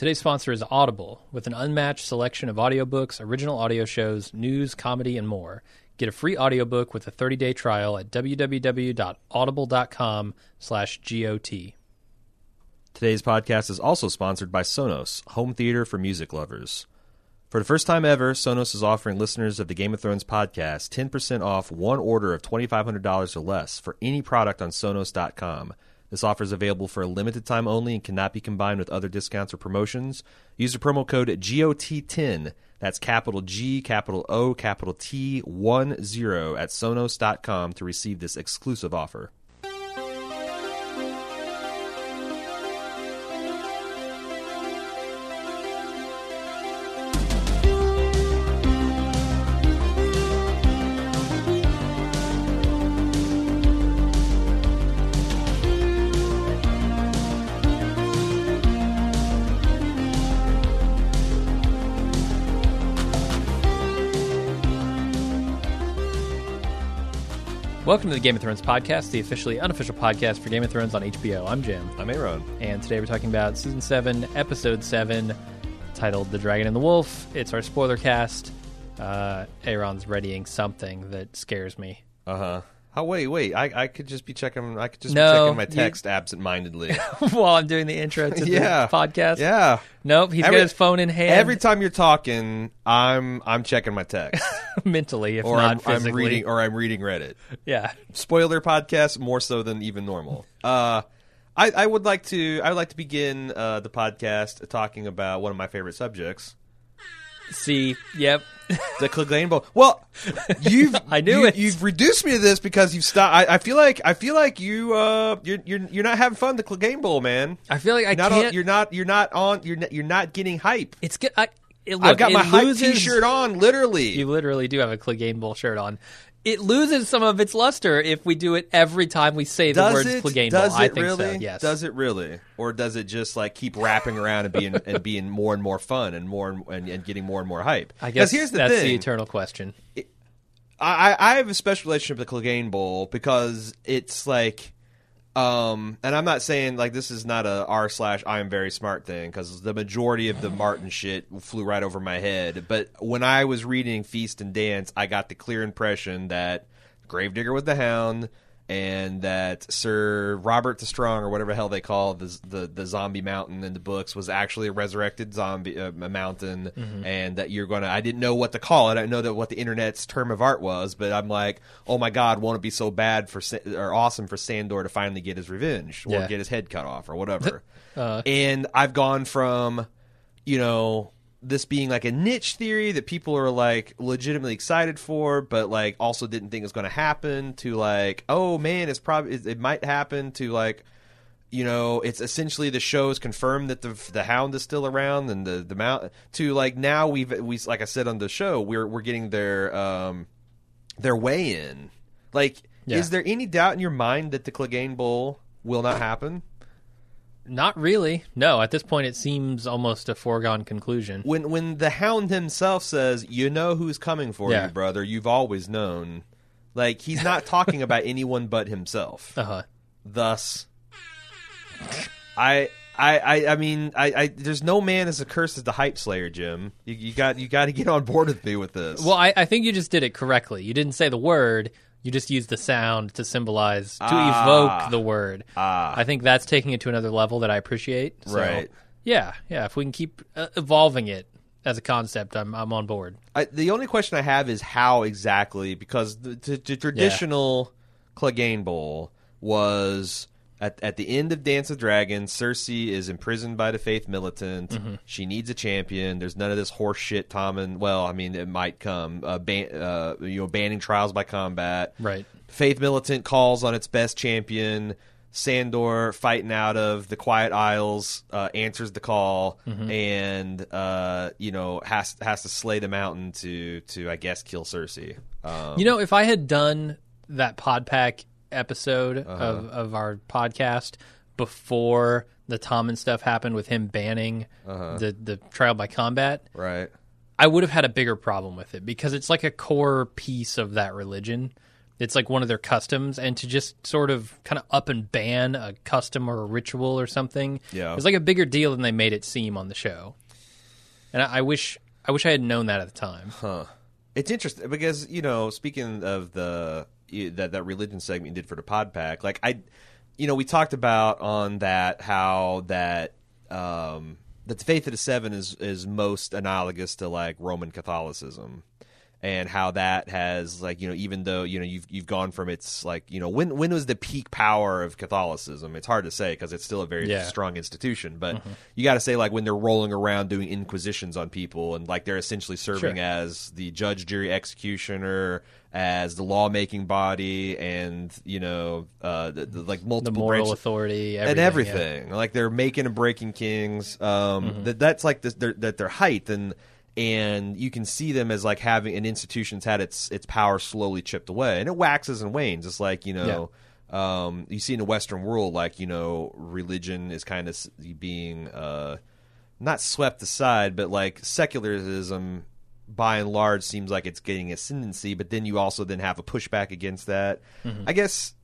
Today's sponsor is Audible, with an unmatched selection of audiobooks, original audio shows, news, comedy, and more. Get a free audiobook with a 30-day trial at www.audible.com slash GOT. Today's podcast is also sponsored by Sonos, home theater for music lovers. For the first time ever, Sonos is offering listeners of the Game of Thrones podcast 10% off one order of $2,500 or less for any product on Sonos.com. This offer is available for a limited time only and cannot be combined with other discounts or promotions. Use the promo code GOT10. That's capital G, capital O, capital T, 1 0 at Sonos.com to receive this exclusive offer. Welcome to the Game of Thrones podcast, the officially unofficial podcast for Game of Thrones on HBO. I'm Jim, I'm Aaron. and today we're talking about season seven, episode seven, titled "The Dragon and the Wolf." It's our spoiler cast. Uh, Aaron's readying something that scares me. Uh huh. Oh wait, wait! I, I could just be checking. I could just No, be checking my you- text absentmindedly. While I'm doing the intro to yeah, the podcast, Yeah. nope, he's Every- got his phone in hand. Every time you're talking, I'm I'm checking my text, mentally, if or not I'm, I'm reading, or I'm reading Reddit. yeah, Spoiler podcast more so than even normal. Uh, I, I would like to I would like to begin uh, the podcast talking about one of my favorite subjects, see, yep, the Clegane Bowl. Well, you've I knew you, it. You've reduced me to this because you've stopped. I, I feel like I feel like you uh you're you're you're not having fun the Clegane Bowl, man. I feel like I Not can't. on, you're not you're not on you're not, you're not getting hype. it's good. I, it, look, I've got my hype T-shirt on, literally. You literally do have a Clegane Bowl shirt on. It loses some of its luster if we do it every time we say the does words it? Clegane does Bowl. it I think really? so. Yes. Does it really, or does it just like keep wrapping around and being and being more and more fun and more and, and, and getting more and more hype? I guess here's the that's thing. the eternal question. I, I have a special relationship with the Clegane Bowl because it's like, um, and I'm not saying like this is not a r slash I am very smart thing because the majority of the Martin shit flew right over my head. But when I was reading Feast and Dance, I got the clear impression that Gravedigger was the Hound. And that Sir Robert the Strong, or whatever the hell they call the the, the zombie mountain in the books, was actually a resurrected zombie uh, mountain, and that you're gonna. I didn't know what to call it. I know that what the internet's term of art was, but I'm like, oh my god, won't it be so bad for or awesome for Sandor to finally get his revenge or Yeah. get his head cut off or whatever. Uh. and I've gone from, you know, this being like a niche theory that people are like legitimately excited for, but like also didn't think it was going to happen, to like, oh man, it's probably it, it might happen, to like, you know, it's essentially the show show's confirmed that the the Hound is still around and the the mount to like now we've we like I said on the show we're we're getting their um their way in. Like, Yeah. is there any doubt in your mind that the Clegane Bowl will not happen? Not really. No, at this point, it seems almost a foregone conclusion. when when the hound himself says you know who's coming for Yeah. you brother you've always known like he's not talking about anyone but himself Uh huh. thus I, I I I mean I, I there's no man as accursed as the hype slayer jim you, you got you got to get on board with me with this Well, I, I think you just did it correctly. You didn't say the word. You just use the sound to symbolize, to Ah. evoke the word. Ah. I think that's taking it to another level that I appreciate. So, Right. Yeah, yeah. If we can keep uh, evolving it as a concept, I'm I'm on board. I, the only question I have is how exactly because the, the, the traditional Clegane Bowl was at at the end of Dance of Dragons. Cersei is imprisoned by the Faith Militant. Mm-hmm. She needs a champion. There's none of this horse shit. Tommen well, I mean, it might come. Uh, ban, uh, you know, banning trials by combat. Right. Faith Militant calls on its best champion. Sandor fighting out of the Quiet Isles uh, answers the call Mm-hmm. and uh, you know has has to slay the mountain to to I guess kill Cersei. Um, You know, if I had done that pod pack episode Uh-huh. of, of our podcast before the Tommen stuff happened with him banning Uh-huh. the, the trial by combat, right. I would have had a bigger problem with it because it's like a core piece of that religion. It's like one of their customs, and to just sort of kind of up and ban a custom or a ritual or something, Yeah. it was like a bigger deal than they made it seem on the show. And I, I wish, I wish I had known that at the time. Huh. It's interesting because you know, speaking of the that that religion segment you did for the pod pack, like I, you know, we talked about on that how that um that the faith of the seven is is most analogous to like Roman Catholicism. And how that has like you know even though you know you've you've gone from its like you know when when was the peak power of Catholicism? It's hard to say because it's still a very Yeah. strong institution, but you got to say like when they're rolling around doing inquisitions on people and like they're essentially serving Sure. as the judge, jury, executioner, as the lawmaking body, and you know uh, the, the, like The multiple moral branches authority, and everything, yeah. Like they're making and breaking kings. Um, Mm-hmm. that that's like this, that their height and and you can see them as like having an institution's had its its power slowly chipped away, and it waxes and wanes. It's like you know. Um, you see in the Western world, like you know, religion is kind of being uh, not swept aside, but like secularism, by and large, seems like it's getting ascendancy. But then you also then have a pushback against that. I guess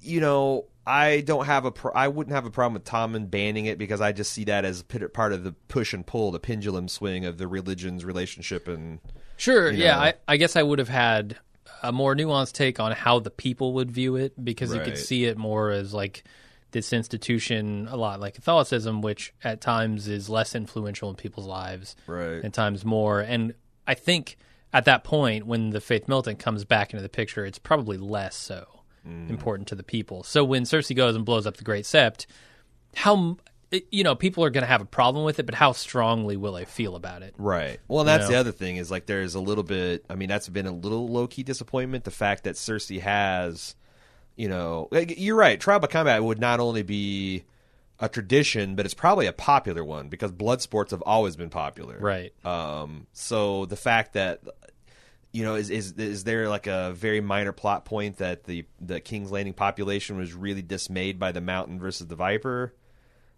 you know, I don't have a pro- I wouldn't have a problem with Tommen banning it because I just see that as part of the push and pull, the pendulum swing of the religion's relationship and Sure, you yeah. I, I guess I would have had a more nuanced take on how the people would view it because you could see it more as like this institution, a lot like Catholicism, which at times is less influential in people's lives, Right. and times more. And I think at that point, when the faith militant comes back into the picture, it's probably less so Mm. important to the people. So when Cersei goes and blows up the Great Sept, how you know people are going to have a problem with it, but how strongly will they feel about it? Right. Well, that's know? the other thing is like there's a little bit. I mean, that's been a little low key disappointment. The fact that Cersei has, you know, you're right. Trial by combat would not only be a tradition, but it's probably a popular one because blood sports have always been popular. Right. Um. So the fact that you know is is is there like a very minor plot point that the the King's Landing population was really dismayed by the Mountain versus the Viper?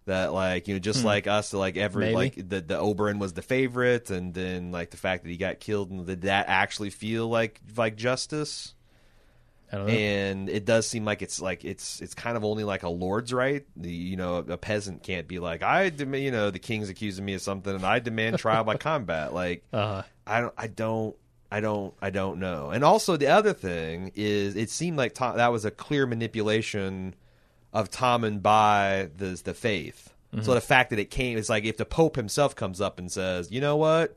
That like you know just like us like every Maybe. like the the Oberyn was the favorite and then like the fact that he got killed and did that actually feel like like justice? I don't know. and it does seem like it's like it's it's kind of only like a lord's right. The you know a peasant can't be like I you know the king's accusing me of something and I demand trial by combat. Like uh, I don't I don't I don't I don't know. And also the other thing is it seemed like Tom, that was a clear manipulation of Tommen by the the faith. So the fact that it came is like if the Pope himself comes up and says, you know what,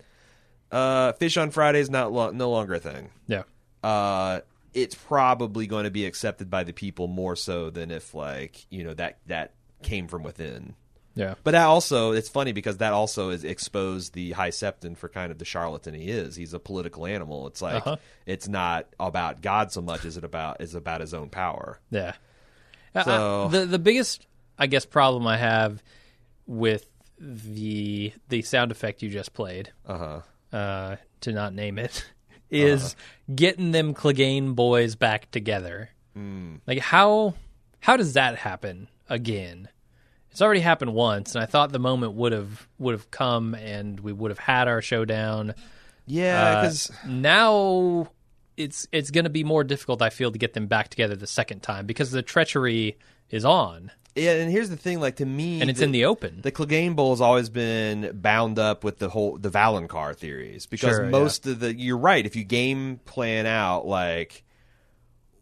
uh, fish on Friday is not lo- no longer a thing yeah. uh, it's probably going to be accepted by the people more so than if like you know that that came from within. Yeah. But that also it's funny because that also is exposed the High Septon for kind of the charlatan he is. He's a political animal. It's like Uh-huh. it's not about God so much as it about is about his own power. Yeah. So- I- the the biggest I guess problem I have with the the sound effect you just played, Uh huh. uh, to not name it, is getting them Clegane boys back together. Like how how does that happen again? It's already happened once, and I thought the moment would have would have come, and we would have had our showdown. Yeah, Uh, because now it's it's going to be more difficult. I feel to get them back together the second time because the treachery is on yeah, and here's the thing, like to me, and it's in the open. the Clegane Bowl has always been bound up with the whole the Valonqar theories because Sure, most of the you're right if you game plan out like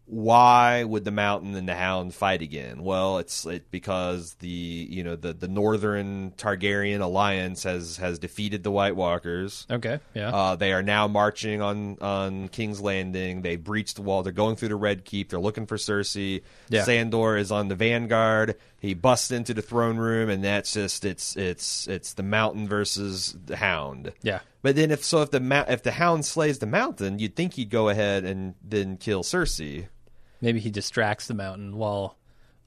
why would the mountain and the hound fight again well it's it, because the you know the the northern targaryen alliance has has defeated the white walkers okay, yeah, uh, they are now marching on on King's Landing. They breached the wall. They're going through the Red Keep. They're looking for Cersei. Yeah. Sandor is on the vanguard. He busts into the throne room, and that's just it's it's it's the Mountain versus the Hound. yeah, But then if so, if the mou- if the Hound slays the Mountain, you'd think he'd go ahead and then kill Cersei. maybe he distracts the mountain while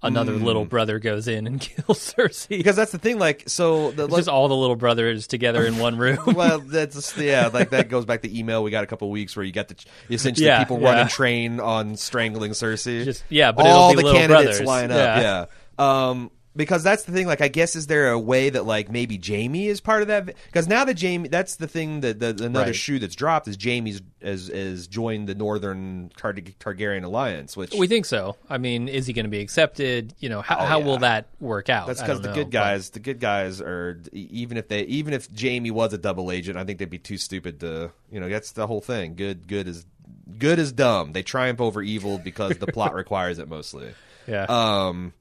another hmm. little brother goes in and kills Cersei. Because that's the thing. Like so, the, It's just all the little brothers together in one room. well, that's yeah, like that goes back to email we got a couple weeks where you got the essentially Yeah, people yeah. running train on strangling Cersei. Just- yeah, but all the little candidates brothers. line up. Yeah. Yeah. Um, because that's the thing. Like, I guess is there a way that like maybe Jaime is part of that? Because now that Jaime, that's the thing that the, another Right. shoe that's dropped is Jaime's as is joined the Northern Tar- Targaryen alliance, which We think so. I mean, is he going to be accepted? You know, how, Oh, how yeah. will that work out? That's because the know, good guys, the good guys are even if they even if Jaime was a double agent, I think they'd be too stupid to you know that's the whole thing. Good, good is good is dumb. They triumph over evil because the plot requires it mostly. yeah. Um.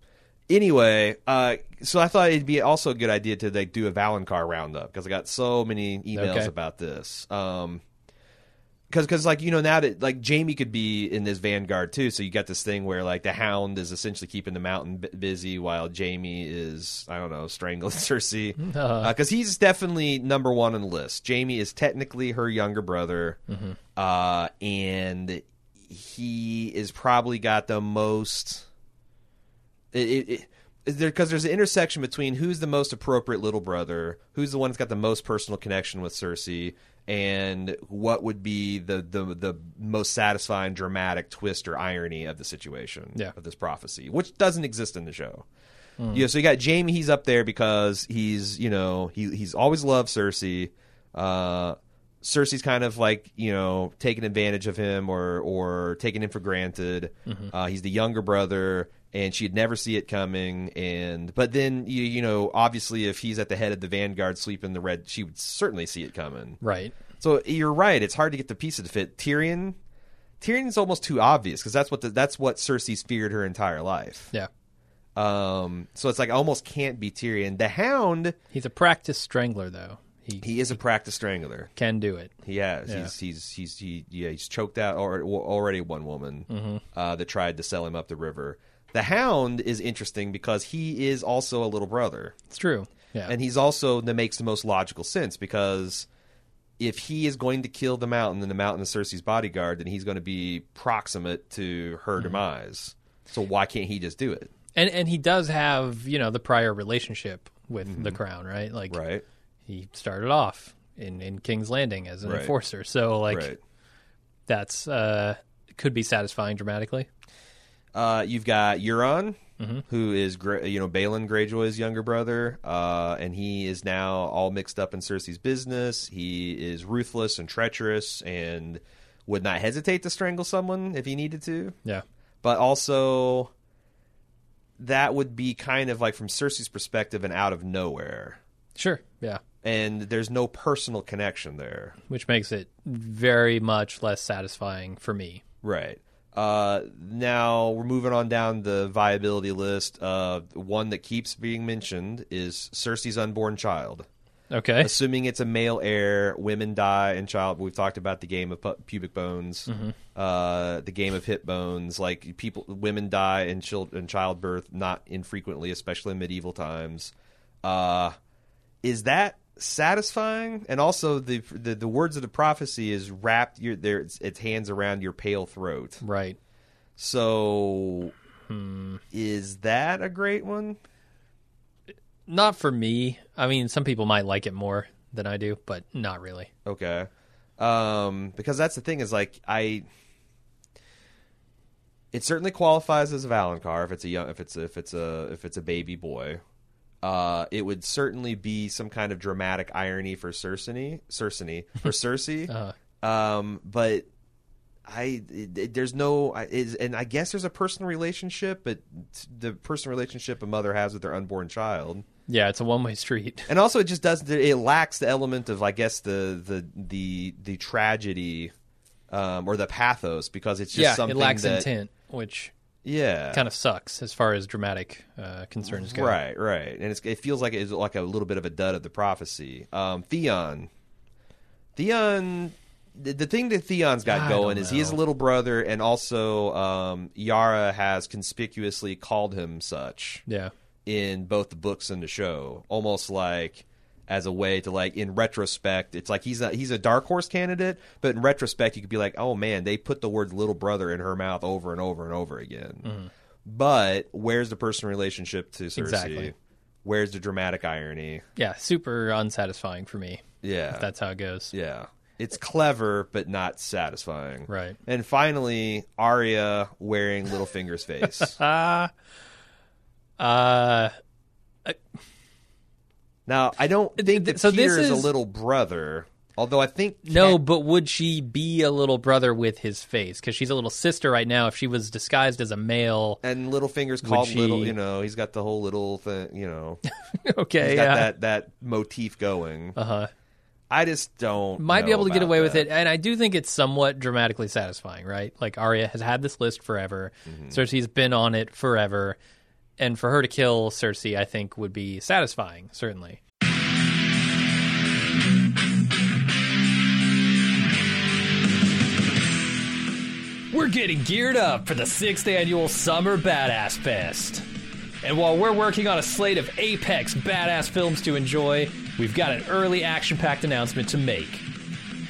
Anyway, uh, so I thought it'd be also a good idea to like do a Valonqar roundup because I got so many emails Okay. about this. Um, because because like you know now that like Jaime could be in this Vanguard too, so you got this thing where like the Hound is essentially keeping the Mountain b- busy while Jaime is I don't know strangling Cersei because he's definitely number one on the list. Jaime is technically her younger brother, uh, and he is probably got the most it, there because there's an intersection between who's the most appropriate little brother, who's the one that's got the most personal connection with Cersei, and what would be the the the most satisfying dramatic twist or irony of the situation Yeah. of this prophecy, which doesn't exist in the show. Yeah, so you got Jaime. He's up there because he's you know he he's always loved Cersei. Uh, Cersei's kind of like you know taking advantage of him or or taking him for granted. Uh, he's the younger brother, and she'd never see it coming. And but then you you know obviously if he's at the head of the vanguard, sleeping the red, she would certainly see it coming. right. So you're right; it's hard to get the pieces to fit. Tyrion, Tyrion's almost too obvious because that's what the, that's what Cersei's feared her entire life. Yeah. Um, so it's like almost can't be Tyrion. The Hound, He's a practiced strangler, though. He, he is a practiced strangler. can do it. He has. Yeah. He's he's he's he yeah he's choked out or, already one woman Mm-hmm. uh, that tried to sell him up the river. The Hound is interesting because he is also a little brother, It's true. Yeah. and he's also that makes the most logical sense because if he is going to kill the Mountain and the Mountain is Cersei's bodyguard, then he's going to be proximate to her Mm-hmm. demise. So why can't he just do it? and and he does have you know the prior relationship with the crown, right? Like Mm-hmm. Right. he started off in in King's Landing as an Right. enforcer, so like right. that's uh could be satisfying dramatically. Uh, you've got Euron, Mm-hmm. who is you know Balon Greyjoy's younger brother, uh, and he is now all mixed up in Cersei's business. He is ruthless and treacherous, and would not hesitate to strangle someone if he needed to. Yeah. But also, that would be kind of like from Cersei's perspective and out of nowhere, Sure. Yeah. and there's no personal connection there. Which makes it very much less satisfying for me. Right. Uh, now we're moving on down the viability list. Uh, one that keeps being mentioned is Cersei's unborn child. Okay. Assuming it's a male heir, women die in child. We've talked about the game of pu- pubic bones, uh, the game of hip bones. Like people, women die in, chil- in childbirth, not infrequently, especially in medieval times. Uh, is that satisfying? And also, the, the the words of the prophecy is wrapped your there its, its hands around your pale throat. Right. So, is that a great one? Not for me. I mean, some people might like it more than I do, but not really. Okay. Um, because that's the thing is like I it certainly qualifies as a Valonqar if it's a young if it's if it's a if it's a baby boy. Uh, it would certainly be some kind of dramatic irony for Cersei, Cersei for Cersei. Uh, Um, but I it, it- there's no I- is and I guess there's a personal relationship, but the personal relationship a mother has with their unborn child. yeah, it's a one way street. and also it just does it lacks the element of I guess the the the the tragedy um, or the pathos because it's just yeah, something it lacks that intent, which yeah kind of sucks as far as dramatic uh, concerns go. right right and it's, it feels like it's like a little bit of a dud of the prophecy. Um, Theon Theon the, the thing that Theon's got I going is he is a little brother and also um, Yara has conspicuously called him such. Yeah. in both the books and the show, almost like as a way to like in retrospect, it's like he's a he's a dark horse candidate, but in retrospect, you could be like, oh man, they put the word little brother in her mouth over and over and over again. But where's the personal relationship to Cersei? Exactly. Where's the dramatic irony? Yeah, super unsatisfying for me. Yeah, If that's how it goes. yeah. It's clever, but not satisfying. Right. And finally, Arya wearing Littlefinger's face. Uh, uh, Now, I don't think that so this Peter is a little brother, although I think No, but would she be a little brother with his face? Because she's a little sister right now. If she was disguised as a male, and Littlefinger's called she- little. You know, he's got the whole little thing. You know, okay, he's got yeah, that that motif going. uh huh. I just don't Might be able to get away with it, and I do think it's somewhat dramatically satisfying, right? Like Arya has had this list forever, Mm-hmm. Cersei's been on it forever, and for her to kill Cersei, I think would be satisfying, certainly. We're getting geared up for the sixth annual Summer Badass Fest. And while we're working on a slate of apex badass films to enjoy, we've got an early action packed announcement to make.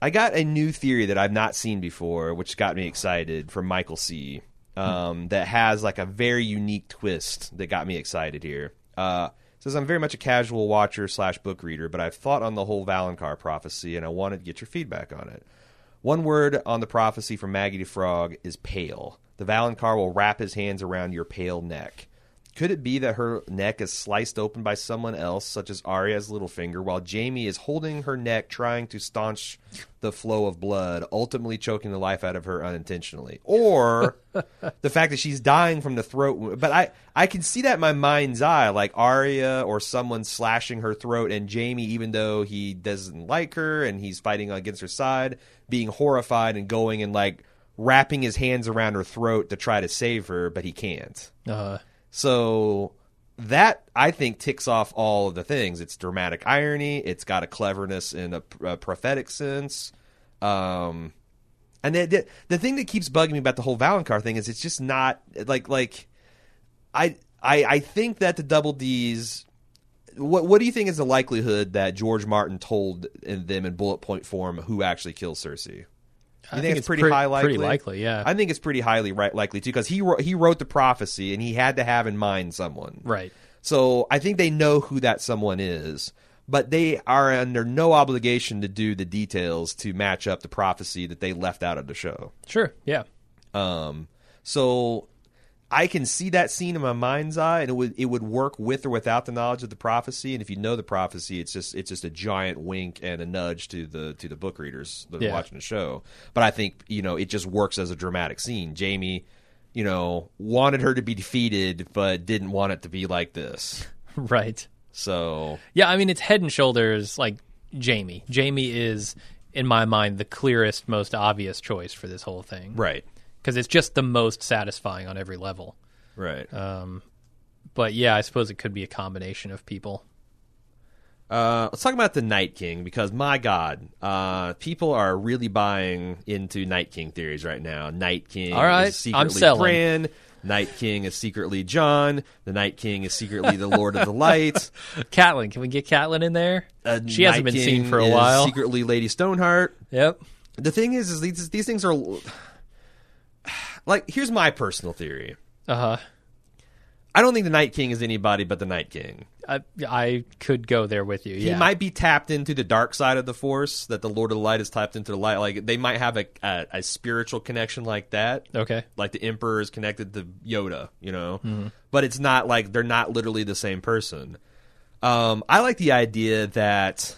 I got a new theory that I've not seen before, which got me excited from Michael C. Um, that has like a very unique twist that got me excited here. Uh, says I'm very much a casual watcher slash book reader, but I've thought on the whole Valonqar prophecy, and I wanted to get your feedback on it. One word on the prophecy from Maggie the Frog is pale. The Valonqar will wrap his hands around your pale neck. Could it be that her neck is sliced open by someone else, such as Arya's little finger, while Jaime is holding her neck, trying to staunch the flow of blood, ultimately choking the life out of her unintentionally? Or the fact that she's dying from the throat wound. But I, I can see that in my mind's eye, like Arya or someone slashing her throat, and Jaime, even though he doesn't like her and he's fighting against her side, being horrified and going and like wrapping his hands around her throat to try to save her, but he can't. Uh, So that I think ticks off all of the things. It's dramatic irony. It's got a cleverness in a, a prophetic sense. Um, and the, the the thing that keeps bugging me about the whole Valonqar thing is it's just not like like I I I think that the double D's. What what do you think is the likelihood that George Martin told them in bullet point form who actually kills Cersei? I think, it's, pretty pre- high likely? Pretty likely, yeah. I think it's pretty highly right, likely too because he wrote, he wrote the prophecy and he had to have in mind someone. right. So I think they know who that someone is, but they are under no obligation to do the details to match up the prophecy that they left out of the show. Sure, yeah. Um, so I can see that scene in my mind's eye, and it would it would work with or without the knowledge of the prophecy. And if you know the prophecy, it's just it's just a giant wink and a nudge to the to the book readers that are watching the show. But I think you know it just works as a dramatic scene. Jaime, you know, wanted her to be defeated, but didn't want it to be like this. Right. So Yeah, I mean it's head and shoulders like Jaime. Jaime is in my mind the clearest, most obvious choice for this whole thing. right, Because it's just the most satisfying on every level. right. But yeah, I suppose it could be a combination of people. Uh, let's talk about the Night King because my God, uh, people are really buying into Night King theories right now. Night King, All right, is secretly I'm selling. Bran. Night King is secretly Jon. The Night King is secretly the Lord of the Light. Catelyn, can we get Catelyn in there? Uh, she hasn't been King seen for a while. Secretly Lady Stoneheart. Yep. The thing is, is these these things are like. Here's my personal theory. Uh huh. I don't think the Night King is anybody but the Night King. I, I could go there with you. He might be tapped into the dark side of the Force. That the Lord of the Light is tapped into the light. Like they might have a a, a spiritual connection like that. Okay. Like the Emperor is connected to Yoda, you know. But it's not like they're not literally the same person. Um, I like the idea that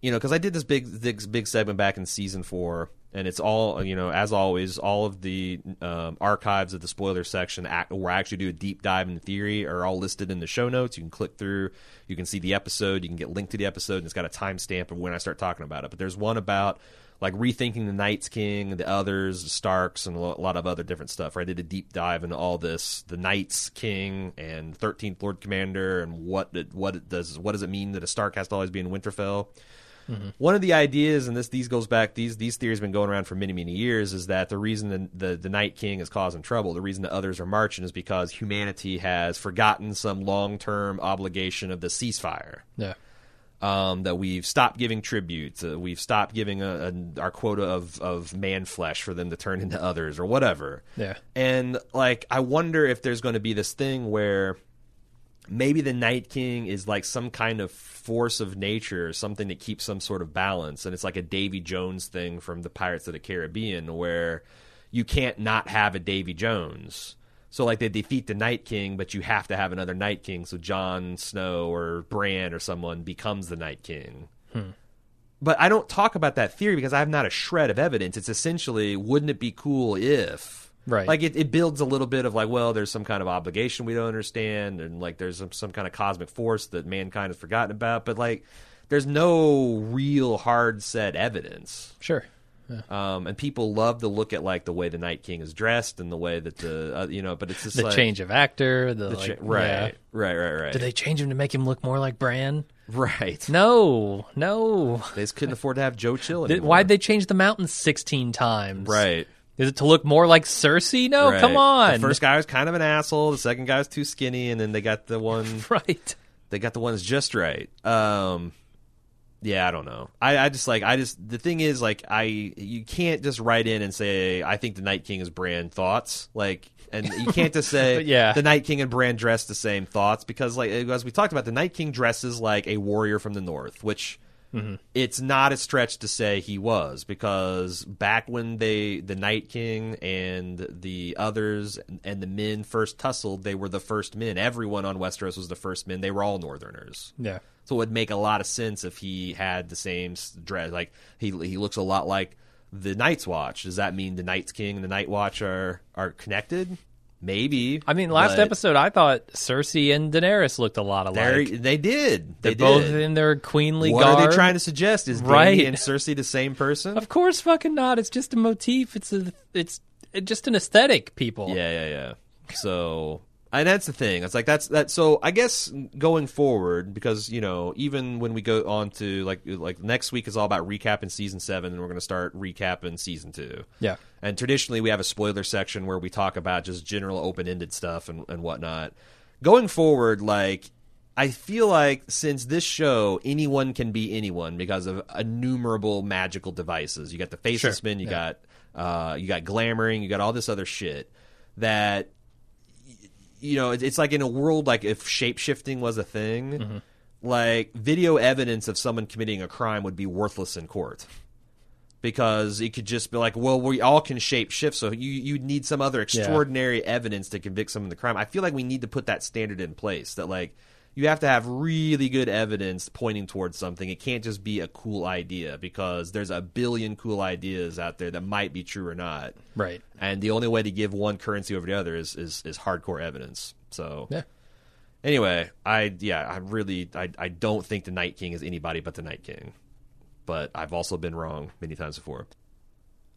you know because I did this big this big segment back in season four, and it's all you know as always all of the um, archives of the spoiler section act, where I actually do a deep dive in theory are all listed in the show notes. You can click through, you can see the episode, you can get linked to the episode, and it's got a timestamp of when I start talking about it. But there's one about like rethinking the Night's King, the others, the Starks, and a lot of other different stuff. Where I did a deep dive into all this, the Night's King and Thirteenth Lord Commander, and what it, what it does, what does it mean that a Stark has to always be in Winterfell. One of the ideas, and this these goes back these these theories have been going around for many many years, is that the reason the, the the Night King is causing trouble, the reason the others are marching, is because humanity has forgotten some long term obligation of the ceasefire Yeah. um, that we've stopped giving tribute, uh, we've stopped giving a, a, our quota of, of man flesh for them to turn into others or whatever. Yeah. And like, I wonder if there's going to be this thing where maybe the Night King is like some kind of force of nature, something that keeps some sort of balance, and it's like a Davy Jones thing from the Pirates of the Caribbean, where you can't not have a Davy Jones. So like they defeat the Night King, but you have to have another Night King. So Jon Snow or Bran or someone becomes the Night King. Hmm. But I don't talk about that theory because I have not a shred of evidence. It's essentially, wouldn't it be cool if Right. like it, it builds a little bit of like, well, there's some kind of obligation we don't understand, and like there's some, some kind of cosmic force that mankind has forgotten about, but like there's no real hard set evidence. Sure. Um, and people love to look at like the way the Night King is dressed and the way that the uh, you know, but it's just The like, change of actor. The, the like, cha- right, yeah. right, right, right, Did they change him to make him look more like Bran? right. No, no. They just couldn't afford to have Joe Chill anymore. Why'd they change the mountains 16 times? Right. Is it to look more like Cersei? No, Right. come on. The first guy was kind of an asshole. The second guy was too skinny, and then they got the one. right. They got the ones just right. Um, yeah, I don't know. I, I just like I just the thing is like I you can't just write in and say I think the Night King is Bran thoughts like. And you can't just say Yeah. the Night King and Bran dress the same thoughts because, like as we talked about, the Night King dresses like a warrior from the North, which Mm-hmm. it's not a stretch to say he was because back when they the Night King and the others and the men first tussled, they were the first men. Everyone on Westeros was the first men. They were all Northerners. Yeah. So it would make a lot of sense if he had the same dress. Like he he looks a lot like the Night's Watch. Does that mean the Night's King and the Night Watch are are connected? Maybe. I mean, last but episode, I thought Cersei and Daenerys looked a lot they're- alike. they did. They They're both in their queenly what garb. are they trying to suggest? Is Right. Dany and Cersei the same person? Of course, fucking not. It's just a motif. It's a. It's just an aesthetic. People. Yeah, yeah, yeah. So, and that's the thing. It's like that's that. So, I guess going forward, because you know, even when we go on to like like next week is all about recapping season seven, and we're going to start recapping season two. Yeah. And traditionally, we have a spoiler section where we talk about just general open ended stuff and, and whatnot. Going forward, like, I feel like since this show, anyone can be anyone because of innumerable magical devices. You got the faceless Sure. men, you Yeah. got uh, you got glamoring, you got all this other shit that you know. It's, it's like in a world like if shape shifting was a thing, mm-hmm. like video evidence of someone committing a crime would be worthless in court because it could just be like, well, we all can shape shift, so you you need some other extraordinary evidence to convict someone of the crime. I feel like we need to put that standard in place that like you have to have really good evidence pointing towards something. It can't just be a cool idea because there's a billion cool ideas out there that might be true or not. Right. And the only way to give one currency over the other is is, is hardcore evidence. So Yeah. anyway, I yeah, I really I I don't think the Night King is anybody but the Night King. But I've also been wrong many times before.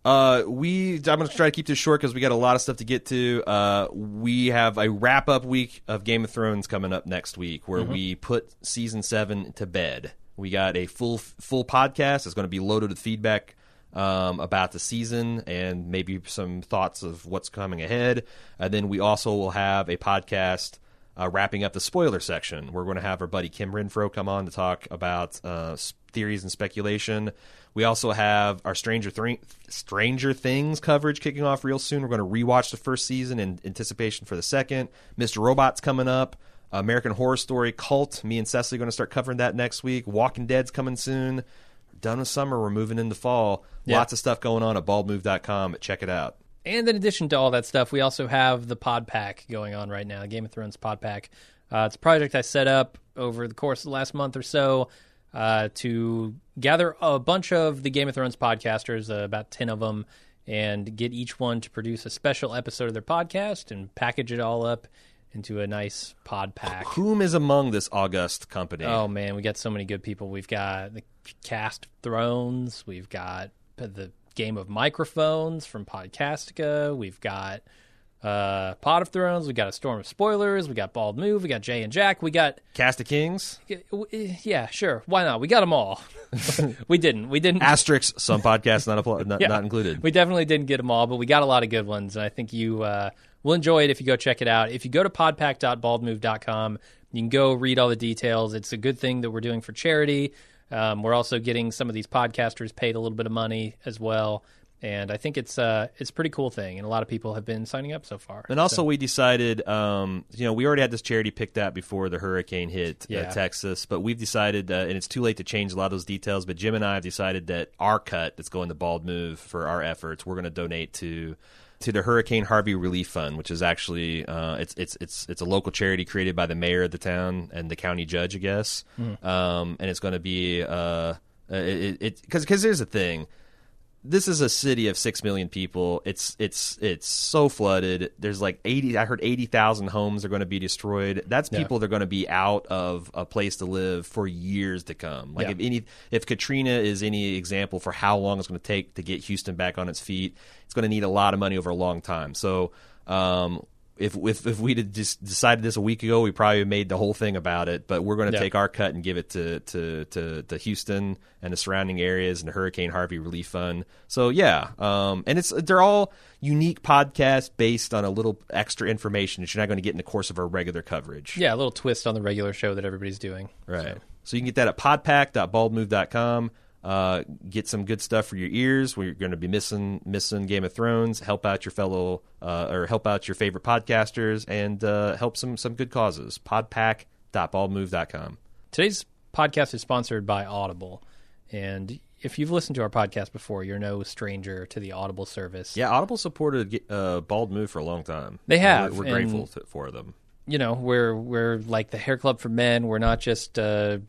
Uh, we I'm gonna try to keep this short because we got a lot of stuff to get to. Uh, we have a wrap up week of Game of Thrones coming up next week, where we put season seven to bed. We got a full full podcast. It's going to be loaded with feedback um, about the season and maybe some thoughts of what's coming ahead. And then we also will have a podcast uh, wrapping up the spoiler section. We're going to have our buddy Kim Renfro come on to talk about uh, theories and speculation. We also have our Stranger Thri- Stranger Things coverage kicking off real soon. We're going to rewatch the first season in anticipation for the second. Mr. Robot's coming up. American Horror Story Cult. Me and Cecily are going to start covering that next week. Walking Dead's coming soon. Done with summer. We're moving into fall. Yeah. Lots of stuff going on at baldmove.com. Check it out. And in addition to all that stuff, we also have the Pod Pack going on right now, Game of Thrones Pod Pack. Uh, it's a project I set up over the course of the last month or so uh, to gather a bunch of the Game of Thrones podcasters, uh, about 10 of them, and get each one to produce a special episode of their podcast and package it all up into a nice pod pack. Whom is among this august company? Oh man, we got so many good people. We've got the cast of Thrones. We've got the game of microphones from Podcastica. We've got uh, Pod of Thrones. We got a storm of spoilers. We got Bald Move. We got Jay and Jack. We got Cast of Kings? yeah, sure, why not? We got them all. we didn't. We didn't. Asterix, some podcasts not, appl- not, Yeah. not included. We definitely didn't get them all, but we got a lot of good ones, and I think you uh, will enjoy it if you go check it out. If you go to podpack.baldmove.com, you can go read all the details. It's a good thing that we're doing for charity. Um, we're also getting some of these podcasters paid a little bit of money as well, and I think it's uh, it's a pretty cool thing, and a lot of people have been signing up so far. And also, So- we decided, um, you know, we already had this charity picked out before the hurricane hit Yeah. uh, Texas, but we've decided, uh, and it's too late to change a lot of those details. But Jim and I have decided that our cut that's going to Bald Move for our efforts, we're going to donate to to the Hurricane Harvey Relief Fund, which is actually uh, it's it's it's it's a local charity created by the mayor of the town and the county judge, I guess. Um, and it's going to be uh, it because because here's the thing this is a city of six million people. It's it's it's so flooded. There's like eighty. I heard eighty thousand homes are going to be destroyed. That's Yeah. people that are going to be out of a place to live for years to come. Like Yeah. if any, if Katrina is any example for how long it's going to take to get Houston back on its feet, it's going to need a lot of money over a long time. So. Um, if, if if we'd have just decided this a week ago, we probably made the whole thing about it. But we're going to Yeah. take our cut and give it to, to, to, to Houston and the surrounding areas and the Hurricane Harvey Relief Fund. So yeah, um, and it's they're all unique podcasts based on a little extra information that you're not going to get in the course of our regular coverage. yeah, a little twist on the regular show that everybody's doing. Right. So, So, you can get that at podpack.baldmove.com. Uh, get some good stuff for your ears. We're going to be missing missing Game of Thrones. Help out your fellow uh, or help out your favorite podcasters and uh, help some some good causes. Podpack.baldmove.com. Today's podcast is sponsored by Audible. And if you've listened to our podcast before, you're no stranger to the Audible service. Yeah, Audible supported uh, Bald Move for a long time. They have, We're, we're grateful to, for them. You know, we're we're like the hair club for men. We're not just a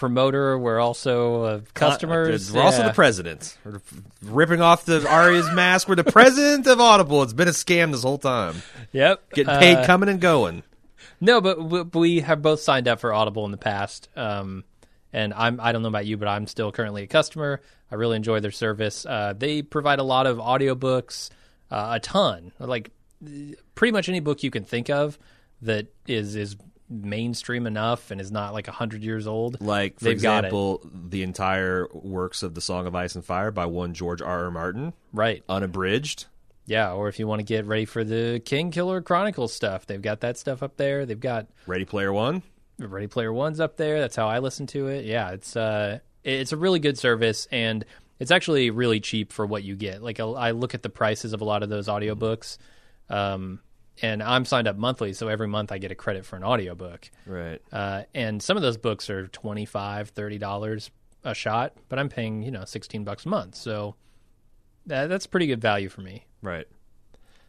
promoter. We're also uh, customers. We're also the president. We're ripping off the Aria's mask. We're the president of Audible. It's been a scam this whole time. Yep. Getting paid, Uh, coming and going. No, but we, we have both signed up for Audible in the past, um, and I'm I don't know about you, but I'm still currently a customer. I really enjoy their service. Uh, they provide a lot of audiobooks, uh, a ton, like pretty much any book you can think of that is is mainstream enough and is not like a hundred years old. Like, for They've example, the entire works of The Song of Ice and Fire by one George R. R. Martin, right? unabridged. Yeah, or if you want to get ready for the King Killer Chronicles stuff, they've got that stuff up there. They've got Ready Player One. Ready Player One's up there. That's how I listen to it. Yeah, it's uh, it's a really good service, and it's actually really cheap for what you get. Like I look at the prices of a lot of those audiobooks, um, and I'm signed up monthly, so every month I get a credit for an audiobook. Right. Uh, and some of those books are 25 dollars a shot, but I'm paying you know sixteen bucks a month, so that, that's pretty good value for me. Right.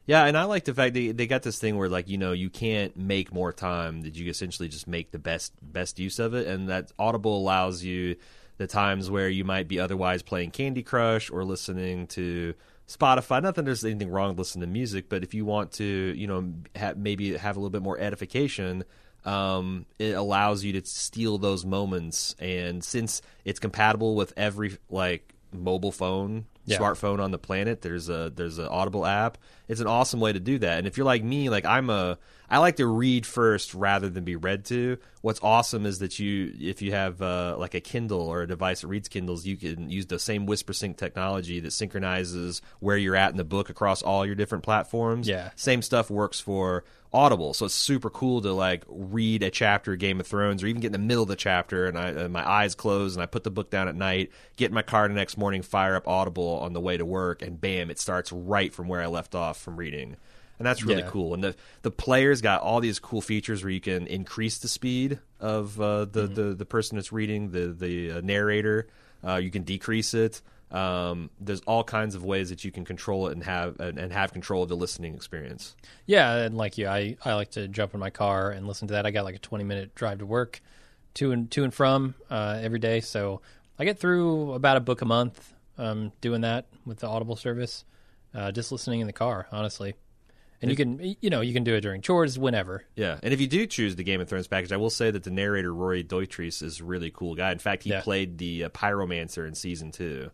Yeah, and I like the fact they they got this thing where like you know you can't make more time that you essentially just make the best best use of it, and that Audible allows you the times where you might be otherwise playing Candy Crush or listening to Spotify. Not that there's anything wrong with listening to music, but if you want to, you know, ha- maybe have a little bit more edification, um, it allows you to steal those moments. And since it's compatible with every like mobile phone, Yeah. smartphone on the planet. There's a there's an Audible app. It's an awesome way to do that. And if you're like me, like I'm a I like to read first rather than be read to. What's awesome is that you if you have uh, like a Kindle or a device that reads Kindles, you can use the same Whisper Sync technology that synchronizes where you're at in the book across all your different platforms. Yeah. Same stuff works for Audible, so it's super cool to like read a chapter of Game of Thrones, or even get in the middle of the chapter, and I and my eyes close, and I put the book down at night, get in my car the next morning, fire up Audible on the way to work, and bam, it starts right from where I left off from reading, and that's really Yeah. cool. And the the player's got all these cool features where you can increase the speed of uh, the, Mm-hmm. the the person that's reading the the uh, narrator. Uh, you can decrease it. Um, there's all kinds of ways that you can control it and have and, and have control of the listening experience. Yeah, and like you, I, I like to jump in my car and listen to that. I got like a twenty minute drive to work, to and to and from uh, every day. So I get through about a book a month um, doing that with the Audible service, uh, just listening in the car, honestly. And you can you know you can do it during chores whenever. Yeah, and if you do choose the Game of Thrones package, I will say that the narrator Roy Dotrice is a really cool guy. In fact, he Yeah. played the uh, pyromancer in season two,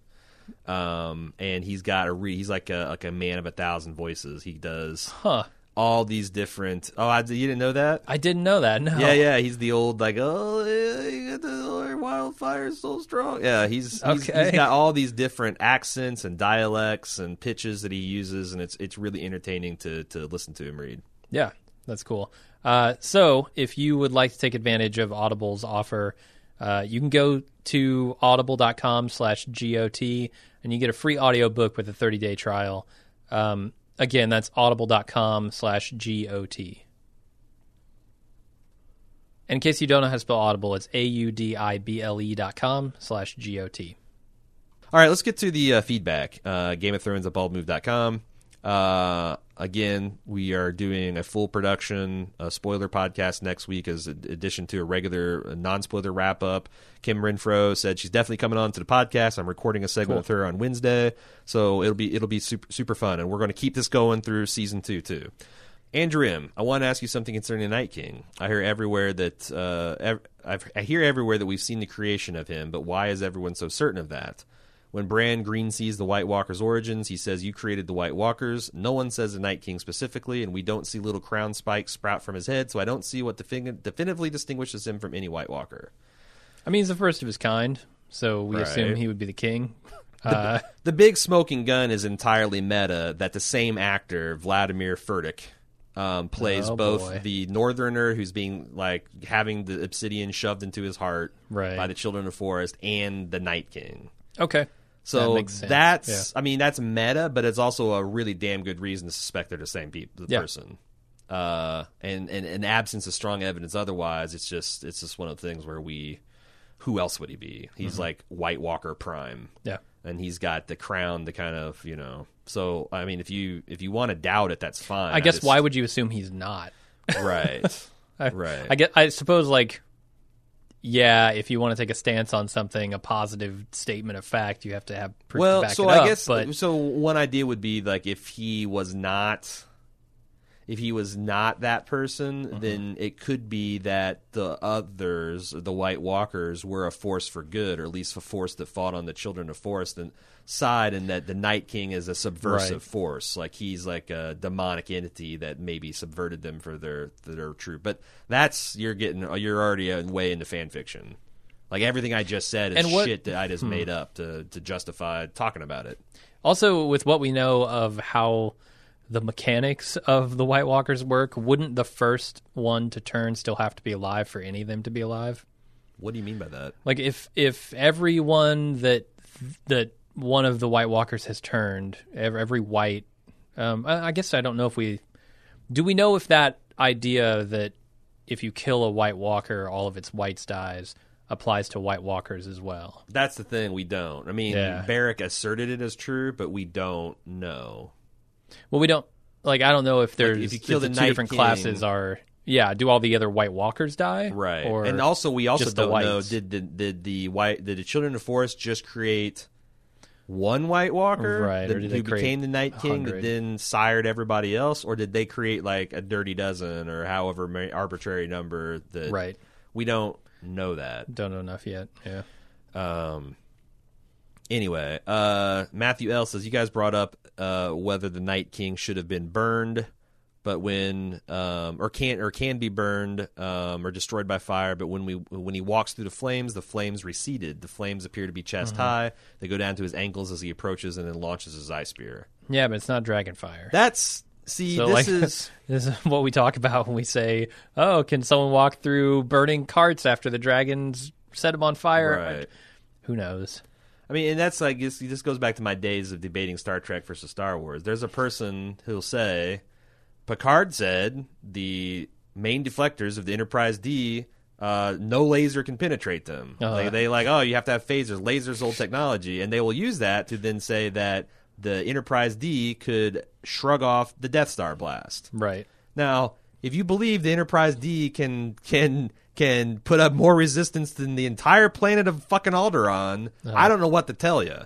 um, and he's got a re- he's like a like a man of a thousand voices. He does Huh? All these different. Oh, I, you didn't know that? I didn't know that. No. Yeah, yeah, he's the old like oh yeah, you got the wildfire so strong. Yeah, he's he's, Okay. he's got all these different accents and dialects and pitches that he uses, and it's it's really entertaining to to listen to him read. Yeah, that's cool. Uh, so, if you would like to take advantage of Audible's offer, uh, you can go to audible.com slash GOT and you get a free audiobook with a 30 day trial. Um, again, that's audible.com slash GOT. In case you don't know how to spell Audible, it's A U D I B L E dot com slash G O T. All right, let's get to the uh, feedback. Uh, Game of Thrones at baldmove.com. Uh, again, we are doing a full production uh, spoiler podcast next week as an addition to a regular non spoiler wrap up. Kim Renfro said she's definitely coming on to the podcast. I'm recording a segment Cool. with her on Wednesday, so it'll be it'll be super super fun, and we're going to keep this going through season two too. Andrew M, I want to ask you something concerning the Night King. I hear everywhere that uh, ev- I've, I hear everywhere that we've seen the creation of him, but why is everyone so certain of that? When Bran Green sees the White Walker's origins, he says, "You created the White Walkers." No one says the Night King specifically, and we don't see little crown spikes sprout from his head, so I don't see what defin- definitively distinguishes him from any White Walker. I mean, he's the first of his kind, so we assume he would be the king. Uh, The big smoking gun is entirely meta. That the same actor, Vladimir Furdik, um, plays Oh, both boy. the Northerner, who's being like having the obsidian shoved into his heart Right. by the Children of the Forest, and the Night King. okay. So That that's, I mean, that's meta, but it's also a really damn good reason to suspect they're the same people, the Yeah. person. Uh, and, and in absence of strong evidence otherwise, it's just it's just one of the things where we, who else would he be? He's Mm-hmm. like White Walker Prime Yeah. and he's got the crown to kind of you know so i mean if you if you want to doubt it that's fine I guess just- why would you assume he's not? right I, Right. I get. I suppose like, yeah, if you want to take a stance on something, a positive statement of fact, you have to have proof to well back so it i up, guess but so one idea would be like if he was not if he was not that person Mm-hmm. then it could be that the others the white walkers were a force for good or at least a force that fought on the children of forest and side and that the night king is a subversive Right. force like he's like a demonic entity that maybe subverted them for their their true but that's you're getting you're already way into fan fiction like everything i just said is what- Hmm. shit that i just made up to to justify talking about it also with what we know of how the mechanics of the White Walkers work, wouldn't the first one to turn still have to be alive for any of them to be alive? what do you mean by that Like if if everyone that that one of the White Walkers has turned, every, every white, um, I, I guess I don't know if we do we know if that idea that if you kill a White Walker, all of its whites dies applies to White Walkers as well. That's the thing we don't. I mean, Yeah. Beric asserted it as true, but we don't know. Well, we don't like. I don't know if there's if you kill the the two Night different King- classes are. Yeah, do all the other White Walkers die? Right. Or and also, we also don't know did the did the white did the Children of the Forest just create one White Walker, Right, that- did who became the Night King, that then sired everybody else, or did they create like a dirty dozen or however many arbitrary number that? right. We don't know that. Don't know enough yet. Yeah. Um, Anyway, uh, Matthew L says you guys brought up uh, whether the Night King should have been burned, but when um, or can or can be burned um, or destroyed by fire. But when we when he walks through the flames, the flames receded. The flames appear to be chest Mm-hmm. high. They go down to his ankles as he approaches, and then launches his eye spear. Yeah, but it's not dragon fire. That's see, So, this like- is This is what we talk about when we say, "Oh, can someone walk through burning carts after the dragons set them on fire?" right. Who knows? I mean, and that's like this, this goes back to my days of debating Star Trek versus Star Wars. There's a person who'll say, Picard said the main deflectors of the Enterprise D, uh, no laser can penetrate them. Uh-huh. Like they like, oh, you have to have phasers. Lasers old technology, and they will use that to then say that the Enterprise D could shrug off the Death Star blast. Right. Now, if you believe the Enterprise D can can can put up more resistance than the entire planet of fucking Alderaan, I don't know what to tell you.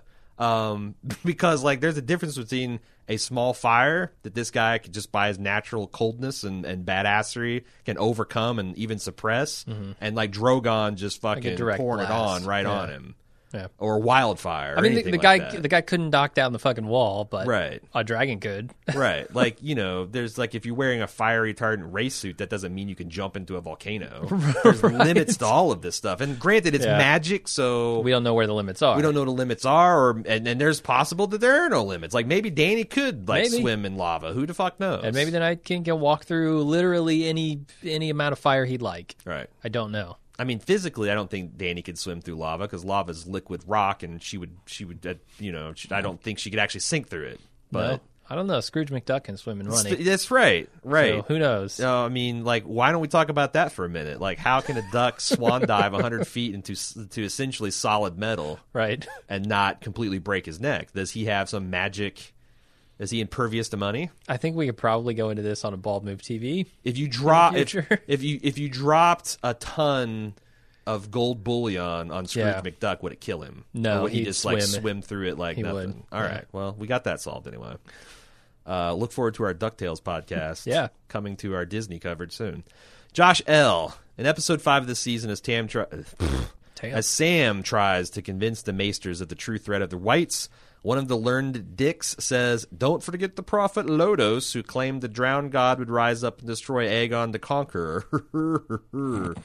Um, because like there's a difference between a small fire that this guy could just by his natural coldness and, and badassery can overcome and even suppress, and like Drogon just fucking direct pouring it on right Yeah. on him, Yeah. or wildfire. I mean, the, the guy the guy couldn't knock down the fucking wall, but Right. a dragon could. right like you know there's like if you're wearing a fire retardant race suit that doesn't mean you can jump into a volcano there's limits to all of this stuff and granted it's Yeah. magic so we don't know where the limits are. we don't know what the limits are or and, and there's possible that there are no limits like maybe Dany could like Maybe. swim in lava who the fuck knows And maybe the Night King can walk through literally any any amount of fire he'd like. right I don't know. I mean, physically, I don't think Dany could swim through lava because lava is liquid rock, and she would, she would, uh, you know, she, I don't think she could actually sink through it. But no, I don't know. Scrooge McDuck can swim and run. St- that's right, right. So who knows? Uh, I mean, like, why don't we talk about that for a minute? Like, how can a duck swan dive 100 feet into to essentially solid metal Right. and not completely break his neck? Does he have some magic? Is he impervious to money? I think we could probably go into this on a bald move TV. If you drop, if, if you if you dropped a ton of gold bullion on Scrooge Yeah. McDuck, would it kill him? No, or would he he'd just like swim. swim through it like He nothing? would, All right, yeah. well, we got that solved anyway. Uh, look forward to our Ducktales podcast. Yeah. coming to our Disney coverage soon. Josh L. In episode five of the season, as Tam try- Tam. as Sam tries to convince the Maesters of the true threat of the Whites, one of the learned dicks says, "Don't forget the prophet Lodos, who claimed the drowned god would rise up and destroy Aegon the Conqueror."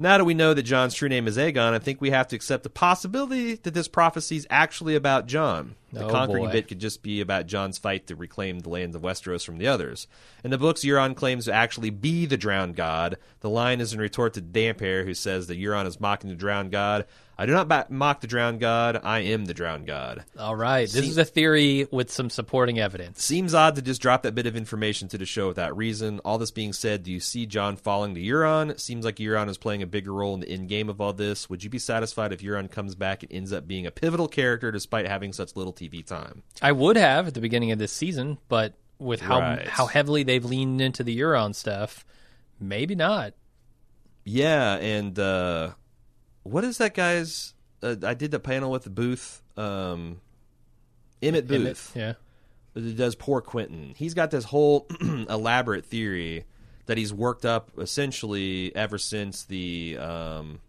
Now that we know that Jon's true name is Aegon, I think we have to accept the possibility that this prophecy is actually about Jon. The Oh, conquering boy. bit could just be about Jon's fight to reclaim the lands of Westeros from the others. In the books, Euron claims to actually be the drowned god. The line is in retort to Damphair, who says that Euron is mocking the drowned god. I do not ba- mock the drowned god. I am the drowned god. All right. This is a theory with some supporting evidence. Seems odd to just drop that bit of information to the show without reason. All this being said, do you see Jon falling to Euron? Seems like Euron is playing a bigger role in the end game of all this. Would you be satisfied if Euron comes back and ends up being a pivotal character despite having such little TV time? I would have at the beginning of this season, but with how Right. how heavily they've leaned into the Euron stuff, maybe not. Yeah, and uh, what is that guy's? Uh, I did the panel with Booth, um, Emmett Booth. Yeah. does poor Quentyn. He's got this whole elaborate theory that he's worked up essentially ever since the um,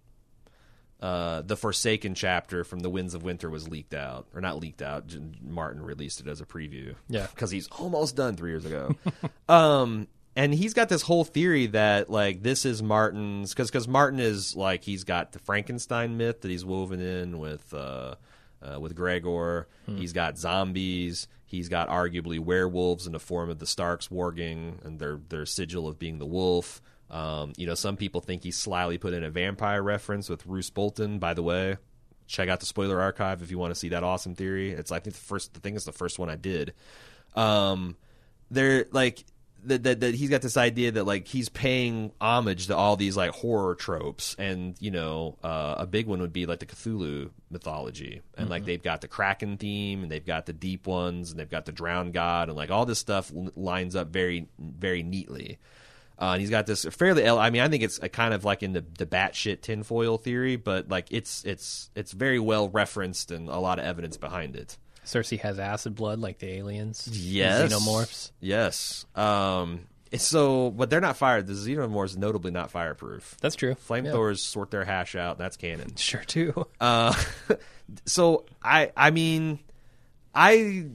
uh, the Forsaken chapter from the Winds of Winter was leaked out, or not leaked out. Martin released it as a preview. Yeah. because he's almost done three years ago. um, and he's got this whole theory that like this is Martin's because because Martin is like he's got the Frankenstein myth that he's woven in with uh, uh, with Gregor. He's got zombies. He's got arguably werewolves in the form of the Starks warging and their their sigil of being the wolf. Um, you know, some people think he slyly put in a vampire reference with Roose Bolton. By the way, check out the spoiler archive if you want to see that awesome theory. It's I think the first the thing is the first one I did. Um, they're like that, that that he's got this idea that like he's paying homage to all these like horror tropes and you know uh, a big one would be like the Cthulhu mythology and like they've got the Kraken theme and they've got the deep ones and they've got the drowned god and like all this stuff l- lines up very very neatly. Uh, and he's got this fairly. I mean, I think it's a kind of like in the the batshit tinfoil theory, but like it's it's it's very well referenced and a lot of evidence behind it. Cersei has acid blood like the aliens. the Yes. Xenomorphs. Yes. Um, so, but they're not fired. The xenomorphs notably not fireproof. That's true. Flamethrowers sort their hash out. That's canon. Sure, too. Uh, so I I mean I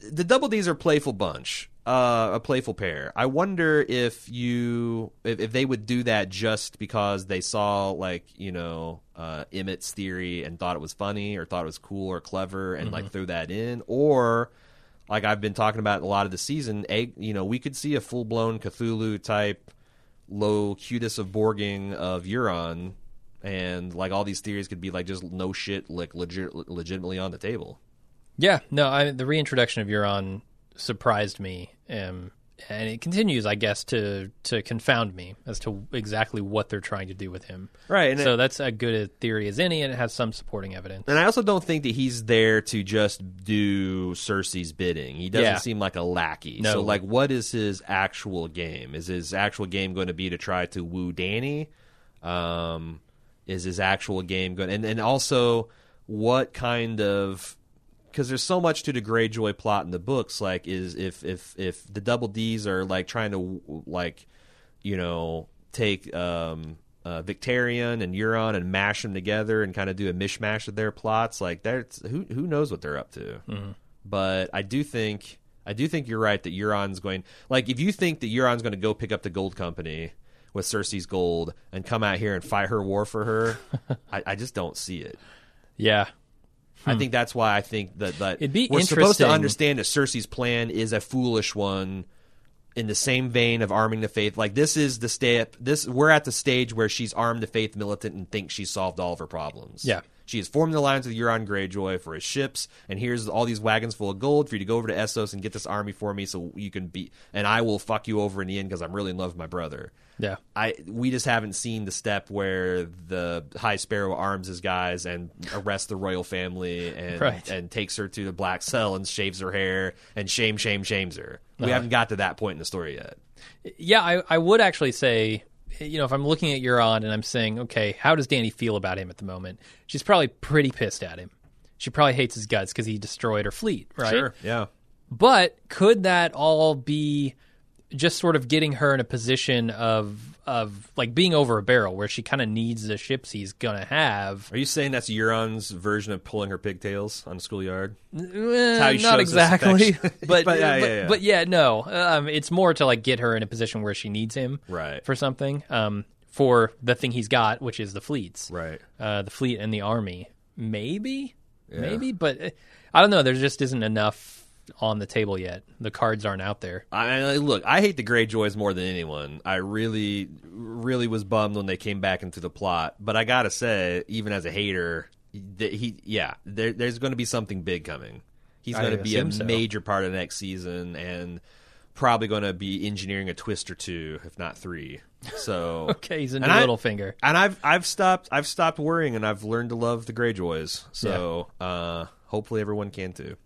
the Double D's are playful bunch, uh, a playful pair. I wonder if you if, if they would do that just because they saw like you know uh, Emmett's theory and thought it was funny or thought it was cool or clever and like threw that in, or like I've been talking about a lot of the season, a, you know, we could see a full blown Cthulhu type low Locutus of Borging of Euron, and like all these theories could be like just no shit, like legit, legitimately on the table. Yeah, no, I, the reintroduction of Euron surprised me, um, and it continues, I guess, to to confound me as to exactly what they're trying to do with him. Right, so it- that's a good a theory as any, and it has some supporting evidence. And I also don't think that he's there to just do Cersei's bidding. He doesn't Yeah. seem like a lackey. No. So, like, what is his actual game? Is his actual game going to be to try to woo Dany? Um, is his actual game going? And and also, what kind of because there's so much to the Greyjoy plot in the books. Like, is if if if the Double D's are like trying to like, you know, take um, uh, Victarion and Euron and mash them together and kind of do a mishmash of their plots. Like, that's who who knows what they're up to. But I do think I do think you're right that Euron's going. Like, if you think that Euron's going to go pick up the gold company with Cersei's gold and come out here and fight her war for her, I, I just don't see it. Yeah, I think that's why I think that, that Hmm. It'd be we're supposed to understand that Cersei's plan is a foolish one in the same vein of arming the faith. Like this is the step this we're at the stage where she's armed the faith militant and thinks she's solved all of her problems. Yeah. She has formed the alliance with Euron Greyjoy for his ships, and here's all these wagons full of gold for you to go over to Essos and get this army for me, so you can be, and I will fuck you over in the end because I'm really in love with my brother. yeah, I we just haven't seen the step where the High Sparrow arms his guys and arrests the royal family and Right. and takes her to the black cell and shaves her hair and shame shame shames her. We Uh-huh. haven't got to that point in the story yet. yeah. I I would actually say, you know, if I'm looking at Euron and I'm saying, okay, how does Dany feel about him at the moment? She's probably pretty pissed at him. She probably hates his guts because he destroyed her fleet, right? Sure, yeah. But could that all be just sort of getting her in a position of of like being over a barrel where she kind of needs the ships he's gonna have? Are you saying that's Euron's version of pulling her pigtails on the schoolyard? Eh, how not exactly, but But yeah, but, yeah, yeah. but yeah, no. Um, it's more to like get her in a position where she needs him, Right. for something. Um, for the thing he's got, which is the fleets, Right. uh, the fleet and the army. Maybe, maybe, but uh, I don't know. There just isn't enough on the table yet. The cards aren't out there. I look. I hate the Greyjoys more than anyone. I really, really was bummed when they came back into the plot. But I gotta say, even as a hater, that he, yeah, there, there's going to be something big coming. He's going to be a so. major part of next season, and probably going to be engineering a twist or two, if not three. So Okay, he's into And I- little finger. and I've I've stopped I've stopped worrying, and I've learned to love the Greyjoys. So uh, hopefully everyone can too.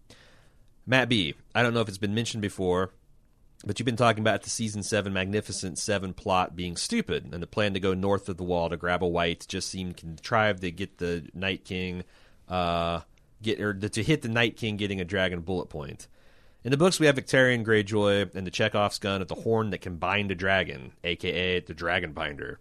Matt B. I don't know if it's been mentioned before, but you've been talking about the season seven Magnificent Seven plot being stupid, and the plan to go north of the wall to grab a white just seemed contrived to get the Night King, uh, get or to hit the Night King getting a dragon bullet point. In the books, we have Victarion Greyjoy and the Chekhov's gun at the horn that can bind a dragon, aka the Dragon Binder.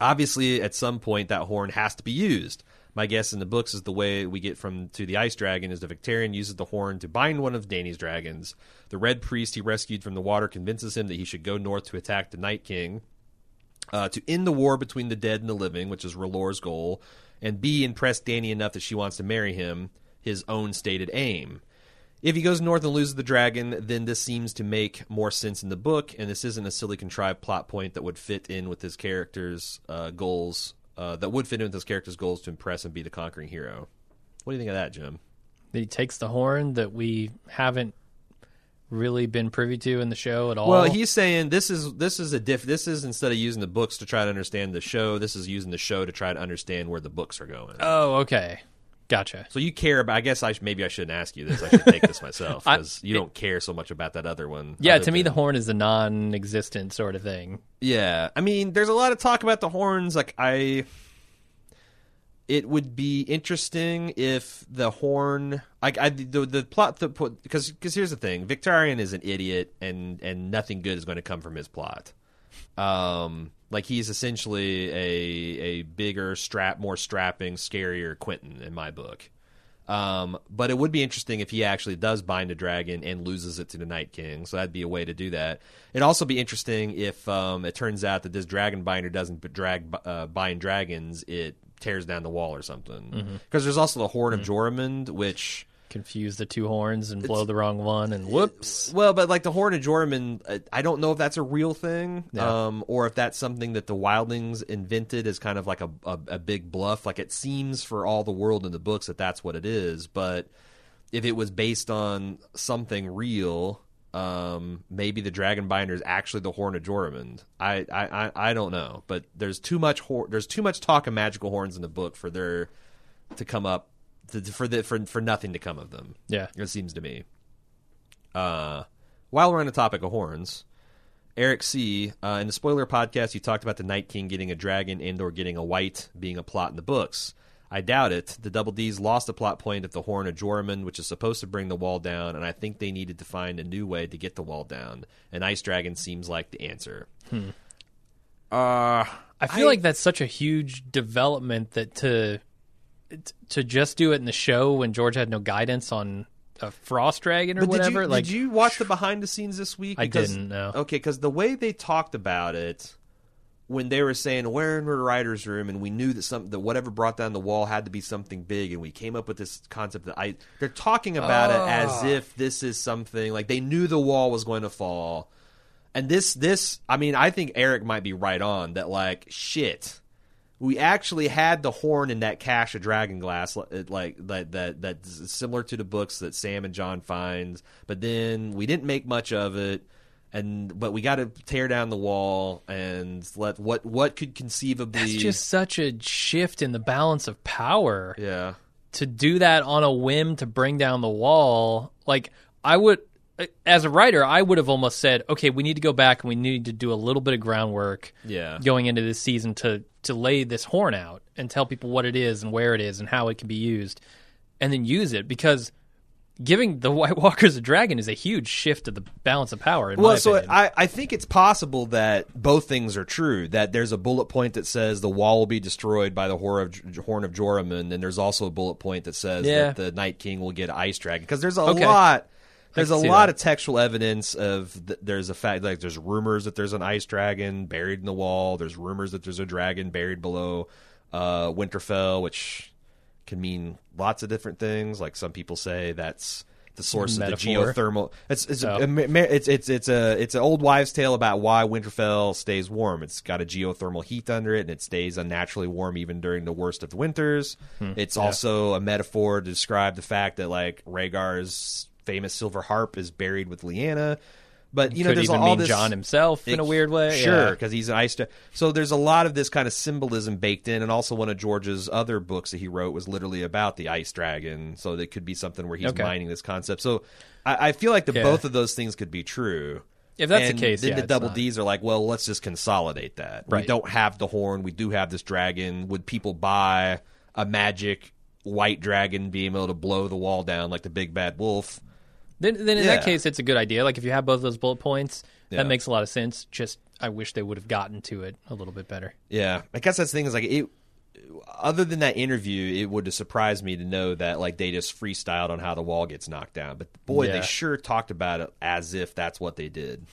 Obviously, at some point, that horn has to be used. My guess in the books is the way we get from to the Ice Dragon is the Victarion uses the horn to bind one of Dany's dragons. The Red Priest he rescued from the water convinces him that he should go north to attack the Night King uh, to end the war between the dead and the living, which is R'hllor's goal, and B, impress Dany enough that she wants to marry him, his own stated aim. If he goes north and loses the dragon, then this seems to make more sense in the book, and this isn't a silly contrived plot point that would fit in with his character's uh, goals. Uh, that would fit in with his character's goals to impress and be the conquering hero. What do you think of that, Jim? That he takes the horn that we haven't really been privy to in the show at all. Well, he's saying this is this is a diff. This is instead of using the books to try to understand the show, this is using the show to try to understand where the books are going. Oh, okay. Gotcha. So you care about? I guess I sh- maybe I shouldn't ask you this. I should take this myself because you don't care so much about that other one. Yeah, other to me, the horn is a non-existent sort of thing. Yeah, I mean, there's a lot of talk about the horns. Like I, it would be interesting if the horn like I the the plot the because because here's the thing Victarion is an idiot and and nothing good is going to come from his plot. Um, like he's essentially a a bigger strap, more strapping, scarier Quentyn in my book. Um, but it would be interesting if he actually does bind a dragon and loses it to the Night King. So that'd be a way to do that. It'd also be interesting if um, it turns out that this dragon binder doesn't drag uh, bind dragons; it tears down the wall or something. Because Mm-hmm. there's also the Horn of Joramun, which Confuse the two horns and blow the wrong one, and whoops. well, but like the Horn of Joramun, uh, I don't know if that's a real thing, Yeah. um, or if that's something that the Wildlings invented as kind of like a, a, a big bluff. Like it seems for all the world in the books that that's what it is, but if it was based on something real, um, maybe the Dragon Binder is actually the Horn of Joramun. I, I, I, I don't know, but there's too much hor- there's too much talk of magical horns in the book for there to come up to, for the for for nothing to come of them. Yeah. It seems to me. Uh, while we're on the topic of horns, Eric C. Uh, in the spoiler podcast, you talked about the Night King getting a dragon and/or getting a white being a plot in the books. I doubt it. The Double D's lost a plot point at the Horn of Joramun, which is supposed to bring the wall down, and I think they needed to find a new way to get the wall down. An ice dragon seems like the answer. Uh, I feel I- like that's such a huge development that to to just do it in the show when George had no guidance on a frost dragon or But whatever. Did you, like did you watch the behind the scenes this week? I didn't, know. Okay, because the way they talked about it when they were saying we're in the writers' room and we knew that some that whatever brought down the wall had to be something big, and we came up with this concept that I they're talking about it as Ah. if this is something like they knew the wall was going to fall. And this this I mean I think Eric might be right on that like shit we actually had the horn in that cache of dragon glass like that that that's similar to the books that Sam and Jon finds but then we didn't make much of it and but we got to tear down the wall and let what what could conceivably that's just such a shift in the balance of power yeah to do that on a whim to bring down the wall. Like I would, Uh, as a writer, I would have almost said, okay, we need to go back and we need to do a little bit of groundwork. Yeah. going into this season to to lay this horn out and tell people what it is and where it is and how it can be used, and then use it because giving the White Walkers a dragon is a huge shift of the balance of power. In Well, so opinion. I, I think it's possible that both things are true. That there's a bullet point that says the wall will be destroyed by the Horn of, Horn of Joramun, and then there's also a bullet point that says Yeah. that the Night King will get ice dragon. Because there's a Okay. lot. There's a lot that. of textual evidence of th- there's a fact like there's rumors that there's an ice dragon buried in the wall. There's rumors that there's a dragon buried below uh, Winterfell, which can mean lots of different things. Like some people say that's the source Metaphor. of the geothermal. It's it's, Oh. a, ma- it's it's it's a it's an old wives' tale about why Winterfell stays warm. It's got a geothermal heat under it, and it stays unnaturally warm even during the worst of the winters. Hmm. It's also a metaphor to describe the fact that like Rhaegar's famous silver harp is buried with Lyanna. But you know, could there's even all mean this Jon himself in a weird way. Sure, Yeah. because he's an ice. So there's a lot of this kind of symbolism baked in, and also one of George's other books that he wrote was literally about the ice dragon. So it could be something where he's Okay. mining this concept. So I, I feel like the Yeah. both of those things could be true. If that's the And case, then yeah, the it's double not. D's are like, well, let's just consolidate that. We Right. don't have the horn. We do have this dragon. Would people buy a magic white dragon being able to blow the wall down like the big bad wolf? Then, then in Yeah. that case, it's a good idea. Like if you have both those bullet points, Yeah. that makes a lot of sense. Just I wish they would have gotten to it a little bit better. Yeah, I guess that's the thing is like it. Other than that interview, it would have surprised me to know that like they just freestyled on how the wall gets knocked down. But boy, Yeah. they sure talked about it as if that's what they did.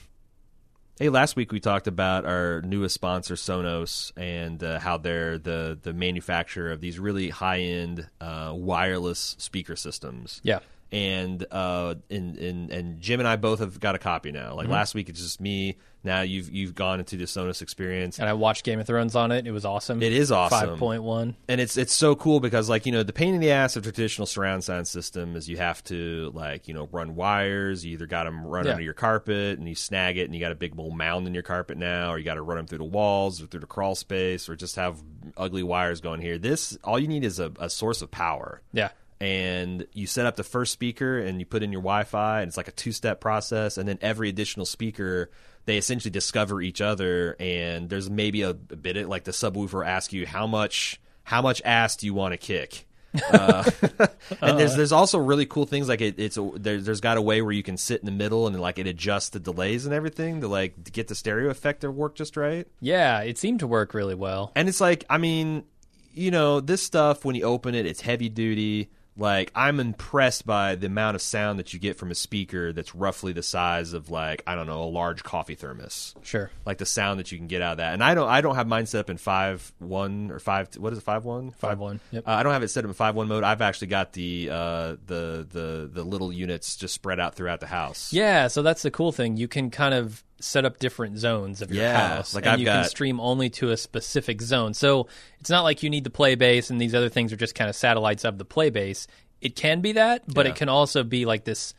Hey, last week we talked about our newest sponsor, Sonos, and uh, how they're the the manufacturer of these really high end uh, wireless speaker systems. Yeah. And uh, and, and and Jim and I both have got a copy now. Mm-hmm. Like last week, it's just me. Now you've you've gone into the Sonos experience. And I watched Game of Thrones on it. It was awesome. It is awesome. Five point one. and it's it's so cool because like you know the pain in the ass of traditional surround sound system is you have to like you know run wires. You either got them run Yeah. under your carpet and you snag it, and you got a big old mound in your carpet now, or you got to run them through the walls or through the crawl space, or just have ugly wires going here. This all you need is a, a source of power Yeah. And you set up the first speaker and you put in your Wi-Fi, and it's like a two-step process. And then every additional speaker, they essentially discover each other. And there's maybe a, a bit of, like the subwoofer asks you how much how much ass do you want to kick? Uh, and there's there's also really cool things like it, it's a, there's there's got a way where you can sit in the middle and like it adjusts the delays and everything to like to get the stereo effect to work just right. Yeah, it seemed to work really well. And it's like, I mean, you know, this stuff when you open it, it's heavy duty. Like I'm impressed by the amount of sound that you get from a speaker that's roughly the size of like I don't know a large coffee thermos. Sure. Like the sound that you can get out of that. And I don't I don't have mine set up in five one or five what is it five one Five one. Yep. uh, I don't have it set up in five one mode. I've actually got the uh, the the the little units just spread out throughout the house. Yeah, so that's the cool thing. You can kind of set up different zones of your Yeah, house, like and I've you can stream only to a specific zone. So it's not like you need the Playbase, and these other things are just kind of satellites of the Playbase. It can be that, but Yeah. it can also be like this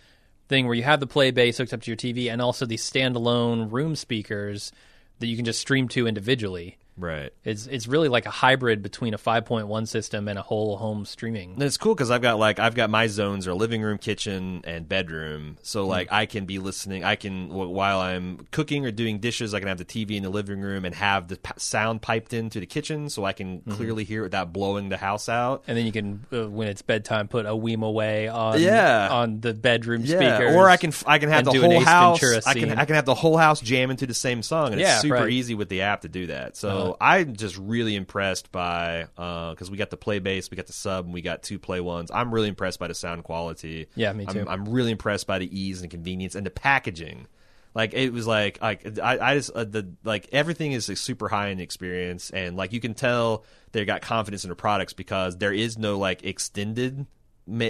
thing where you have the Playbase hooked up to your TV, and also these standalone room speakers that you can just stream to individually. Right. It's it's really like a hybrid between a 5.1 system and a whole home streaming. And it's cool because I've got like I've got my zones are living room, kitchen, and bedroom. So like I can be listening. I can while I'm cooking or doing dishes, I can have the TV in the living room and have the p- sound piped into the kitchen, so I can clearly hear it without blowing the house out. And then you can, uh, when it's bedtime, put a Weem away on Yeah. on the bedroom Yeah, speakers. or I can f- I can have the whole house. I can. I can have the whole house jam into the same song, and Yeah, it's super right. easy with the app to do that. So Uh-huh. I'm just really impressed by because we got the Playbase, we got the sub, and we got two play ones. I'm really impressed by the sound quality. Yeah, me too. I'm, I'm really impressed by the ease and convenience and the packaging. Like it was like like I, I just uh, the like everything is a super high end experience and like you can tell they got confidence in the products because there is no like extended.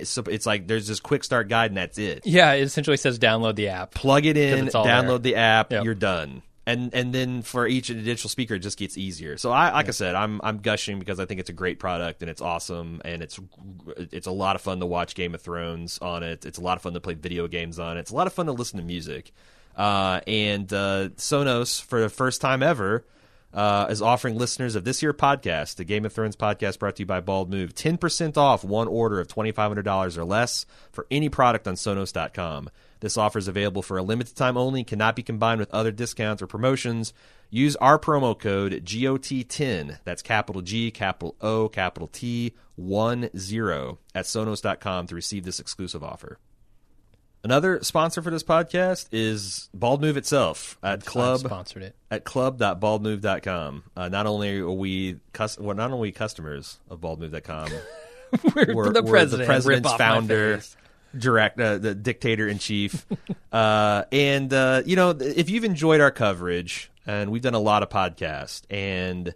so It's like there's this quick start guide and that's it Yeah, it essentially says download the app. plug it in, download there. the app, Yep. you're done. And and then for each digital speaker, it just gets easier. So I like I said, I'm I'm gushing because I think it's a great product and it's awesome and it's it's a lot of fun to watch Game of Thrones on it. It's a lot of fun to play video games on it. It's a lot of fun to listen to music. Uh, and uh, Sonos, for the first time ever, uh, is offering listeners of this year podcast, the Game of Thrones podcast brought to you by Bald Move, 10% off one order of $2,500 or less for any product on Sonos.com. This offer is available for a limited time only, cannot be combined with other discounts or promotions. Use our promo code GOT10, that's capital G, capital O, capital T, 1 0 at Sonos.com to receive this exclusive offer. Another sponsor for this podcast is Bald Move itself at I've Club sponsored it. at club.baldmove.com. Uh, not only are we cus- well, not only customers of baldmove.com, We're, we're, the we're president. the president's Rip off my founder, direct, uh, the dictator in chief. uh, and uh, you know, if you've enjoyed our coverage, and we've done a lot of podcasts, and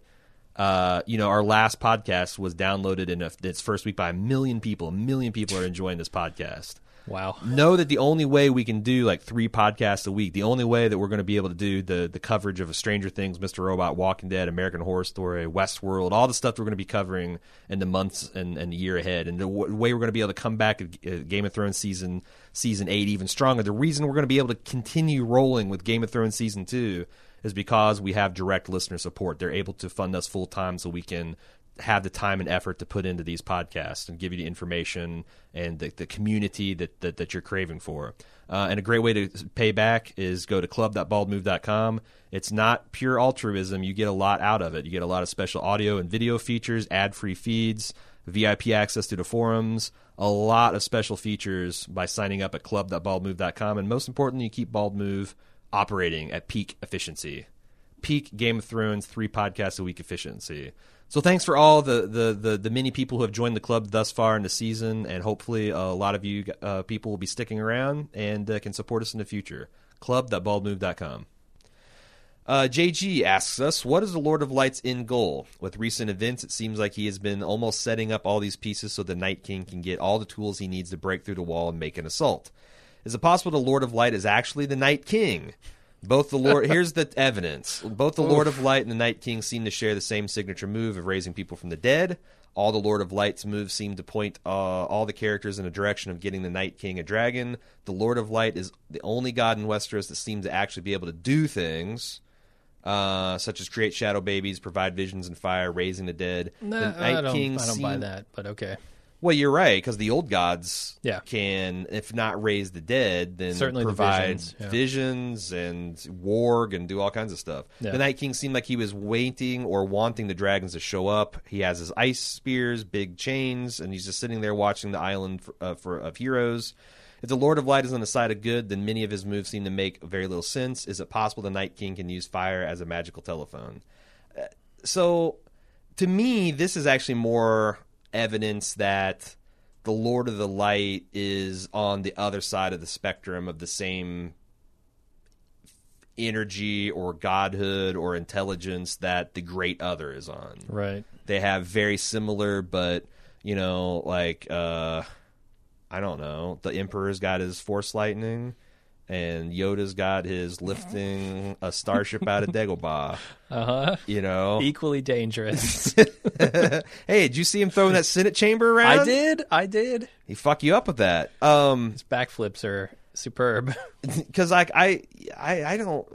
uh, you know, our last podcast was downloaded in a, its first week by a million people. A million people are enjoying this podcast Wow. know that the only way we can do like three podcasts a week, the only way that we're going to be able to do the the coverage of a Stranger Things, Mr. Robot, Walking Dead, American Horror Story, Westworld, all the stuff we're going to be covering in the months and, and the year ahead, and the w- way we're going to be able to come back at uh, Game of Thrones season season eight even stronger. The reason we're going to be able to continue rolling with Game of Thrones season two is because we have direct listener support. They're able to fund us full time so we can have the time and effort to put into these podcasts and give you the information and the, the community that, that, that you're craving for. Uh, and a great way to pay back is go to club.baldmove.com. It's not pure altruism. You get a lot out of it. You get a lot of special audio and video features, ad free feeds, VIP access to the forums, a lot of special features by signing up at club.baldmove.com. And most importantly, you keep Bald Move operating at peak efficiency peak Game of Thrones three podcasts a week efficiency. So thanks for all the, the, the, the many people who have joined the club thus far in the season, and hopefully a lot of you uh, people will be sticking around and uh, can support us in the future. Club.baldmove.com. Uh, JG asks us, what is the Lord of Light's end goal? With recent events, it seems like he has been almost setting up all these pieces so the Night King can get all the tools he needs to break through the wall and make an assault. Is it possible the Lord of Light is actually the Night King? Both the Lord here's the evidence. Both the Lord of Light and the Night King seem to share the same signature move of raising people from the dead. All the Lord of Light's moves seem to point uh, all the characters in a direction of getting the Night King a dragon. The Lord of Light is the only god in Westeros that seems to actually be able to do things, uh, such as create shadow babies, provide visions and fire, raising the dead. The Night I don't, King I don't buy that, but okay. Well, you're right because the old gods Yeah. can, if not raise the dead, then Certainly the provide visions, yeah. visions and warg and do all kinds of stuff. Yeah. The Night King seemed like he was waiting or wanting the dragons to show up. He has his ice spears, big chains, and he's just sitting there watching the island for, uh, for of heroes. If the Lord of Light is on the side of good, then many of his moves seem to make very little sense. Is it possible the Night King can use fire as a magical telephone? Uh, so to me, this is actually more evidence that the Lord of the Light is on the other side of the spectrum of the same energy or godhood or intelligence that the great other is on. Right. They have very similar, but you know, like uh, I don't know, the Emperor's got his Force Lightning. And Yoda's got his lifting a starship out of Dagobah. Uh huh. You know, Equally dangerous. hey, did you see him throwing that Senate chamber around? I did. I did. He fuck you up with that. Um, His backflips are superb. because like I, I, I don't.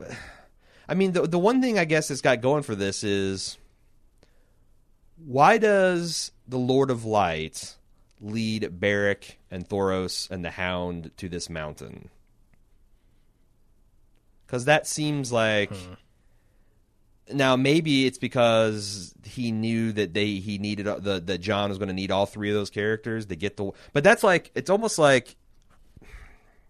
I mean, the the one thing I guess that's got going for this is why does the Lord of Light lead Beric and Thoros and the Hound to this mountain? Because that seems like. Now maybe it's because he knew that they he needed uh, the that Jon was going to need all three of those characters to get the. But that's like it's almost like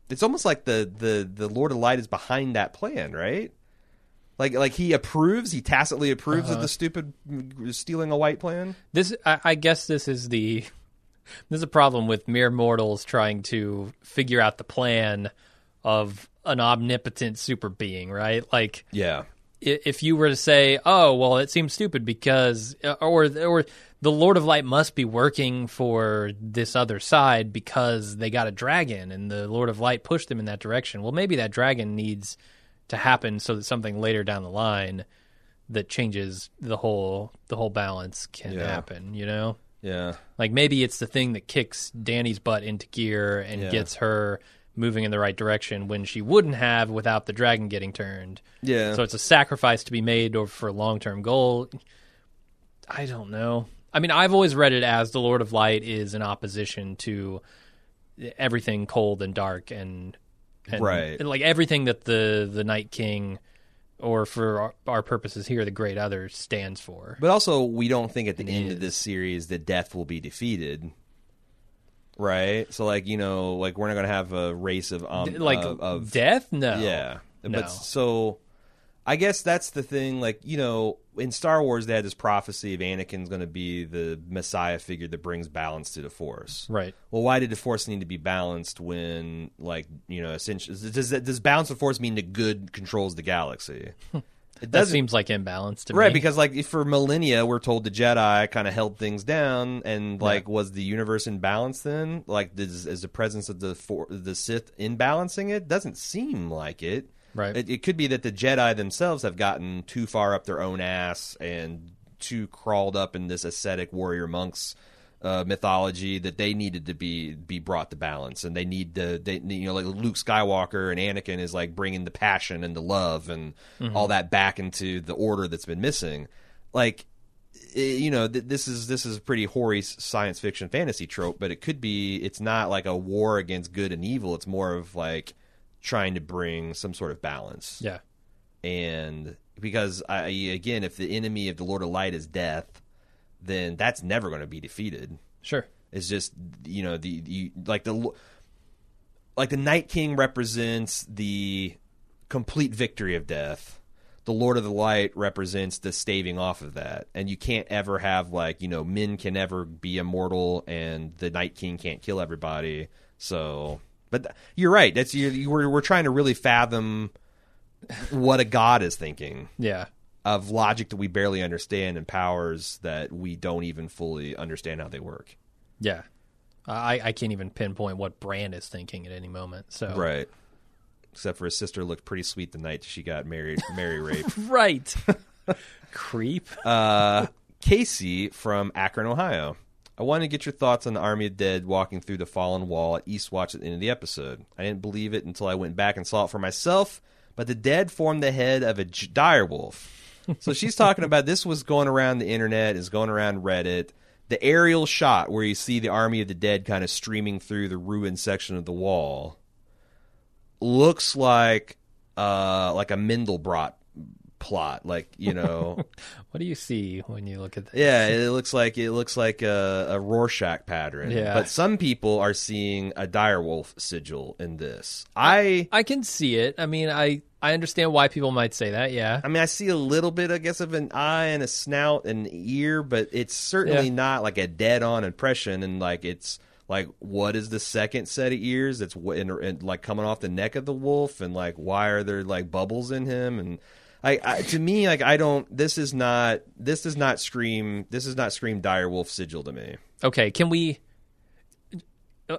it's almost like the the the Lord of Light is behind that plan, right? Like like he approves, he tacitly approves of the stupid stealing a white plan. This, I, I guess, this is the this is a problem with mere mortals trying to figure out the plan of an omnipotent super being, right? Like, Yeah, if you were to say, "Oh, well, it seems stupid because," uh, or or the Lord of Light must be working for this other side because they got a dragon, and the Lord of Light pushed them in that direction. Well, maybe that dragon needs to happen so that something later down the line that changes the whole the whole balance can Yeah. happen. You know, yeah, like maybe it's the thing that kicks Dany's butt into gear and Yeah. gets her moving in the right direction when she wouldn't have without the dragon getting turned. yeah. So it's a sacrifice to be made or for a long term goal. I don't know. I mean, I've always read it as the Lord of Light is in opposition to everything cold and dark and, and Right. like everything that the the Night King or for our, our purposes here the Great Other stands for. but also, we don't think at the end of this series that death will be defeated, right? So, like you know, like we're not going to have a race of um like of, of death? No. Yeah. No. But so I guess that's the thing like, you know, in Star Wars they had this prophecy of Anakin's going to be the messiah figure that brings balance to the force. Right. Well, why did the force need to be balanced when like, you know, essentially does that, does balance of force mean that good controls the galaxy? It doesn't seems like imbalance to Right, me. Right, because like for millennia we're told the Jedi kind of held things down, and like was the universe in balance then? Like is, is the presence of the for, the Sith imbalancing it? Doesn't seem like it. Right. It, it could be that the Jedi themselves have gotten too far up their own ass and too crawled up in this ascetic warrior monks uh, mythology that they needed to be be brought to balance, and they need to they you know like Luke Skywalker and Anakin is like bringing the passion and the love and all that back into the order that's been missing, like. i- You know, th- this is this is a pretty hoary science fiction fantasy trope, but it could be. It's not like a war against good and evil. It's more of like trying to bring some sort of balance yeah. and because I again, if the enemy of the Lord of Light is death, then that's never going to be defeated. Sure. It's just you know the, the like the like the Night King represents the complete victory of death. The Lord of the Light represents the staving off of that, and you can't ever have like you know men can never be immortal, and the Night King can't kill everybody. So, but th- you're right. That's you. you we're we're trying to really fathom what a god is thinking Yeah. Of logic that we barely understand and powers that we don't even fully understand how they work. Yeah. I, I can't even pinpoint what Bran is thinking at any moment. So Right. Except for his sister looked pretty sweet the night she got married, Mary Rape. Right. Creep. Uh, Casey from Akron, Ohio. I wanted to get your thoughts on the Army of Dead walking through the fallen wall at Eastwatch at the end of the episode. I didn't believe it until I went back and saw it for myself, but the dead formed the head of a j- dire wolf. So she's talking about this was going around the internet, is going around Reddit, the aerial shot where you see the army of the dead kind of streaming through the ruined section of the wall looks like uh like a Mandelbrot plot like you know What do you see when you look at that? yeah it looks like it looks like a, a Rorschach pattern Yeah. but some people are seeing a direwolf sigil in this I I can see it. I mean, I I understand why people might say that. Yeah. I mean, I see a little bit, I guess, of an eye and a snout and ear, but it's certainly Yeah. not like a dead-on impression. And like, it's like, what is the second set of ears that's wh- in, in, like coming off the neck of the wolf, and like, why are there like bubbles in him? And I, I to me, like, I don't. This is not. This does not scream. This is not scream dire wolf sigil to me. Okay. Can we?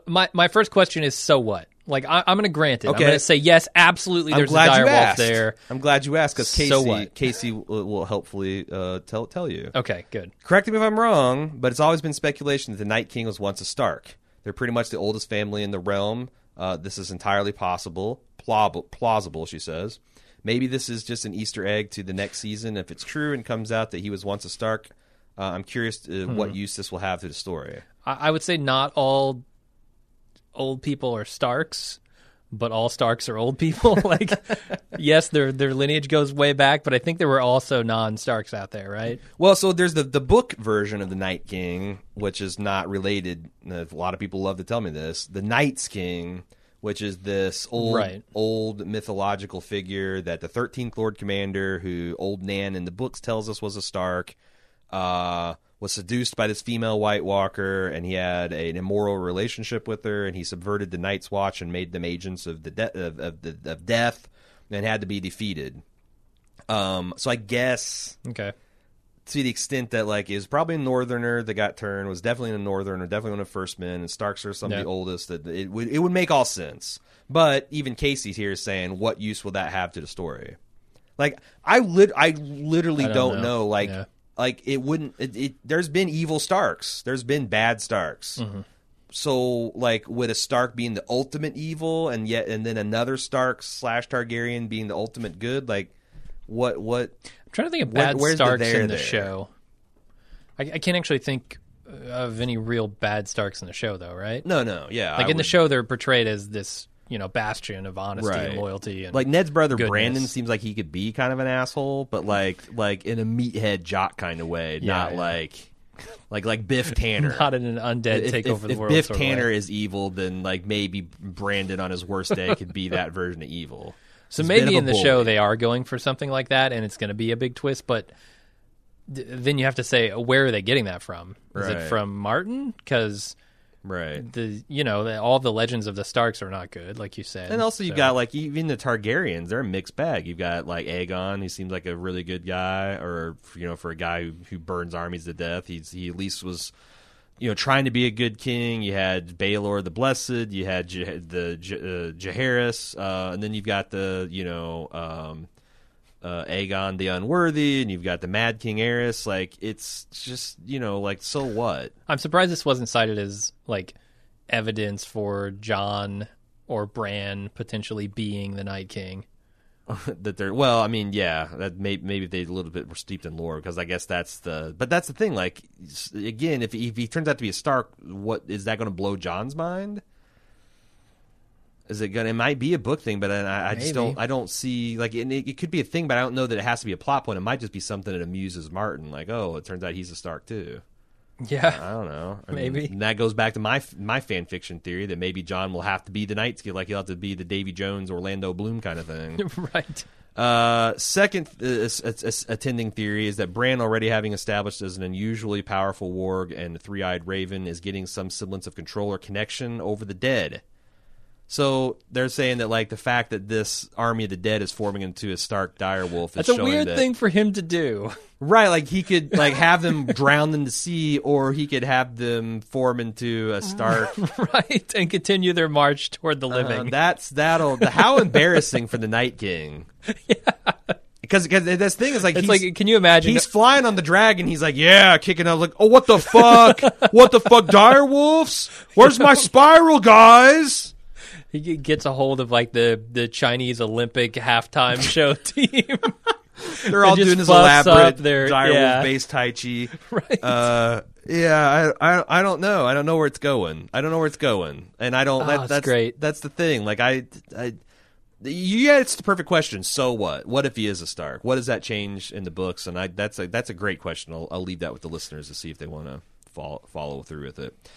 My my first question is so what? Like I, I'm going to grant it. Okay. I'm going to say yes, absolutely. There's a dire you wolf asked. there. I'm glad you asked because Casey, So what? Casey will, helpfully uh, tell tell you. Okay, good. Correct me if I'm wrong, but it's always been speculation that the Night King was once a Stark. They're pretty much the oldest family in the realm. Uh, this is entirely possible, plaub- plausible, she says. Maybe this is just an Easter egg to the next season. If it's true and comes out that he was once a Stark, uh, I'm curious uh, what use this will have to the story. I, I would say not all old people are Starks, but all Starks are old people. like, yes, their their lineage goes way back, but I think there were also non Starks out there, right? Well, so there's the the book version of the Night King, which is not related. A lot of people love to tell me this. The Night's King, which is this old Right. old mythological figure that the Thirteenth Lord Commander, who old Nan in the books tells us was a Stark, uh, was seduced by this female White Walker, and he had an immoral relationship with her, and he subverted the Night's Watch and made them agents of the de- of, of, the, of death, and had to be defeated. Um, so I guess Okay. to the extent that like is probably a northerner that got turned was definitely a northerner definitely one of the first men and starks are some of the oldest that it would it would make all sense but even casey's here is saying what use will that have to the story like i lit i literally I don't, don't know. know. like Yeah. Like it wouldn't it, it there's been evil starks there's been bad starks Mm-hmm. so like with a stark being the ultimate evil and yet and then another stark slash targaryen being the ultimate good like what what I'm trying to think of bad Starks there in the there? show. I, I can't actually think of any real bad Starks in the show, though, right? no no yeah like I in the show, they're portrayed as this, you know, bastion of honesty Right. and loyalty. And like Ned's brother goodness. Brandon seems like he could be kind of an asshole, but like like in a meathead jock kind of way, Yeah, not yeah. like like like Biff Tannen. not in an undead if, take if- over the if world. Biff sort of way. Tannen is evil, then like maybe Brandon on his worst day could be that version of evil. So bit maybe in the show they are going for something like that, and it's going to be a big twist. But d- then you have to say, where are they getting that from? Is Right. it from Martin? Because Right. the you know the, all the legends of the Starks are not good, like you said. And also, you've So- got like even the Targaryens; they're a mixed bag. You've got like Aegon; he seems like a really good guy, or you know, for a guy who, who burns armies to death, he's he at least was, you know, trying to be a good king. You had Baelor the Blessed, you had Je- the Je- uh, Jaehaerys, uh, and then you've got the you know um, uh, Aegon the Unworthy, and you've got the Mad King Aerys. Like it's just you know like so what? I'm surprised this wasn't cited as like evidence for Jon or Bran potentially being the Night King. that they're well i mean yeah that may, maybe they a little bit were steeped in lore because i guess that's the but that's the thing like again if, he- if he turns out to be a stark what is that going to blow jon's mind is it gonna it might be a book thing but i, I just don't i don't see like it, it could be a thing but i don't know that it has to be a plot point it might just be something that amuses martin like oh it turns out he's a stark too Yeah, I don't know. I mean, Maybe. and that goes back to my my fan fiction theory that maybe Jon will have to be the Night King, like he'll have to be the Davy Jones, Orlando Bloom kind of thing. right. Uh, second uh, s- s- attending theory is that Bran, already having established as an unusually powerful warg and three-eyed raven, is getting some semblance of control or connection over the dead. So they're saying that like the fact that this army of the dead is forming into a Stark direwolf is That's a showing weird that, thing for him to do. right? Like he could like have them drown in the sea, or he could have them form into a Stark right, and continue their march toward the Uh, living. that's that'll how embarrassing for the Night King. Because because this thing is like it's he's, like, can you imagine? he's flying on the dragon. He's like, yeah, kicking out like, oh, what the fuck? what the fuck, dire wolves? Where's my spiral, guys? He gets a hold of like the the Chinese Olympic halftime show team. They're all doing this elaborate their- direwolf yeah. based tai chi. Right. Uh, yeah, I, I, I don't know. I don't know where it's going. I don't know where it's going, and I don't. Oh, that, that's great. That's the thing. Like I, I, yeah, it's the perfect question. So what? What if he is a Stark? What does that change in the books? And I, that's a that's a great question. I'll, I'll leave that with the listeners to see if they want to follow follow through with it.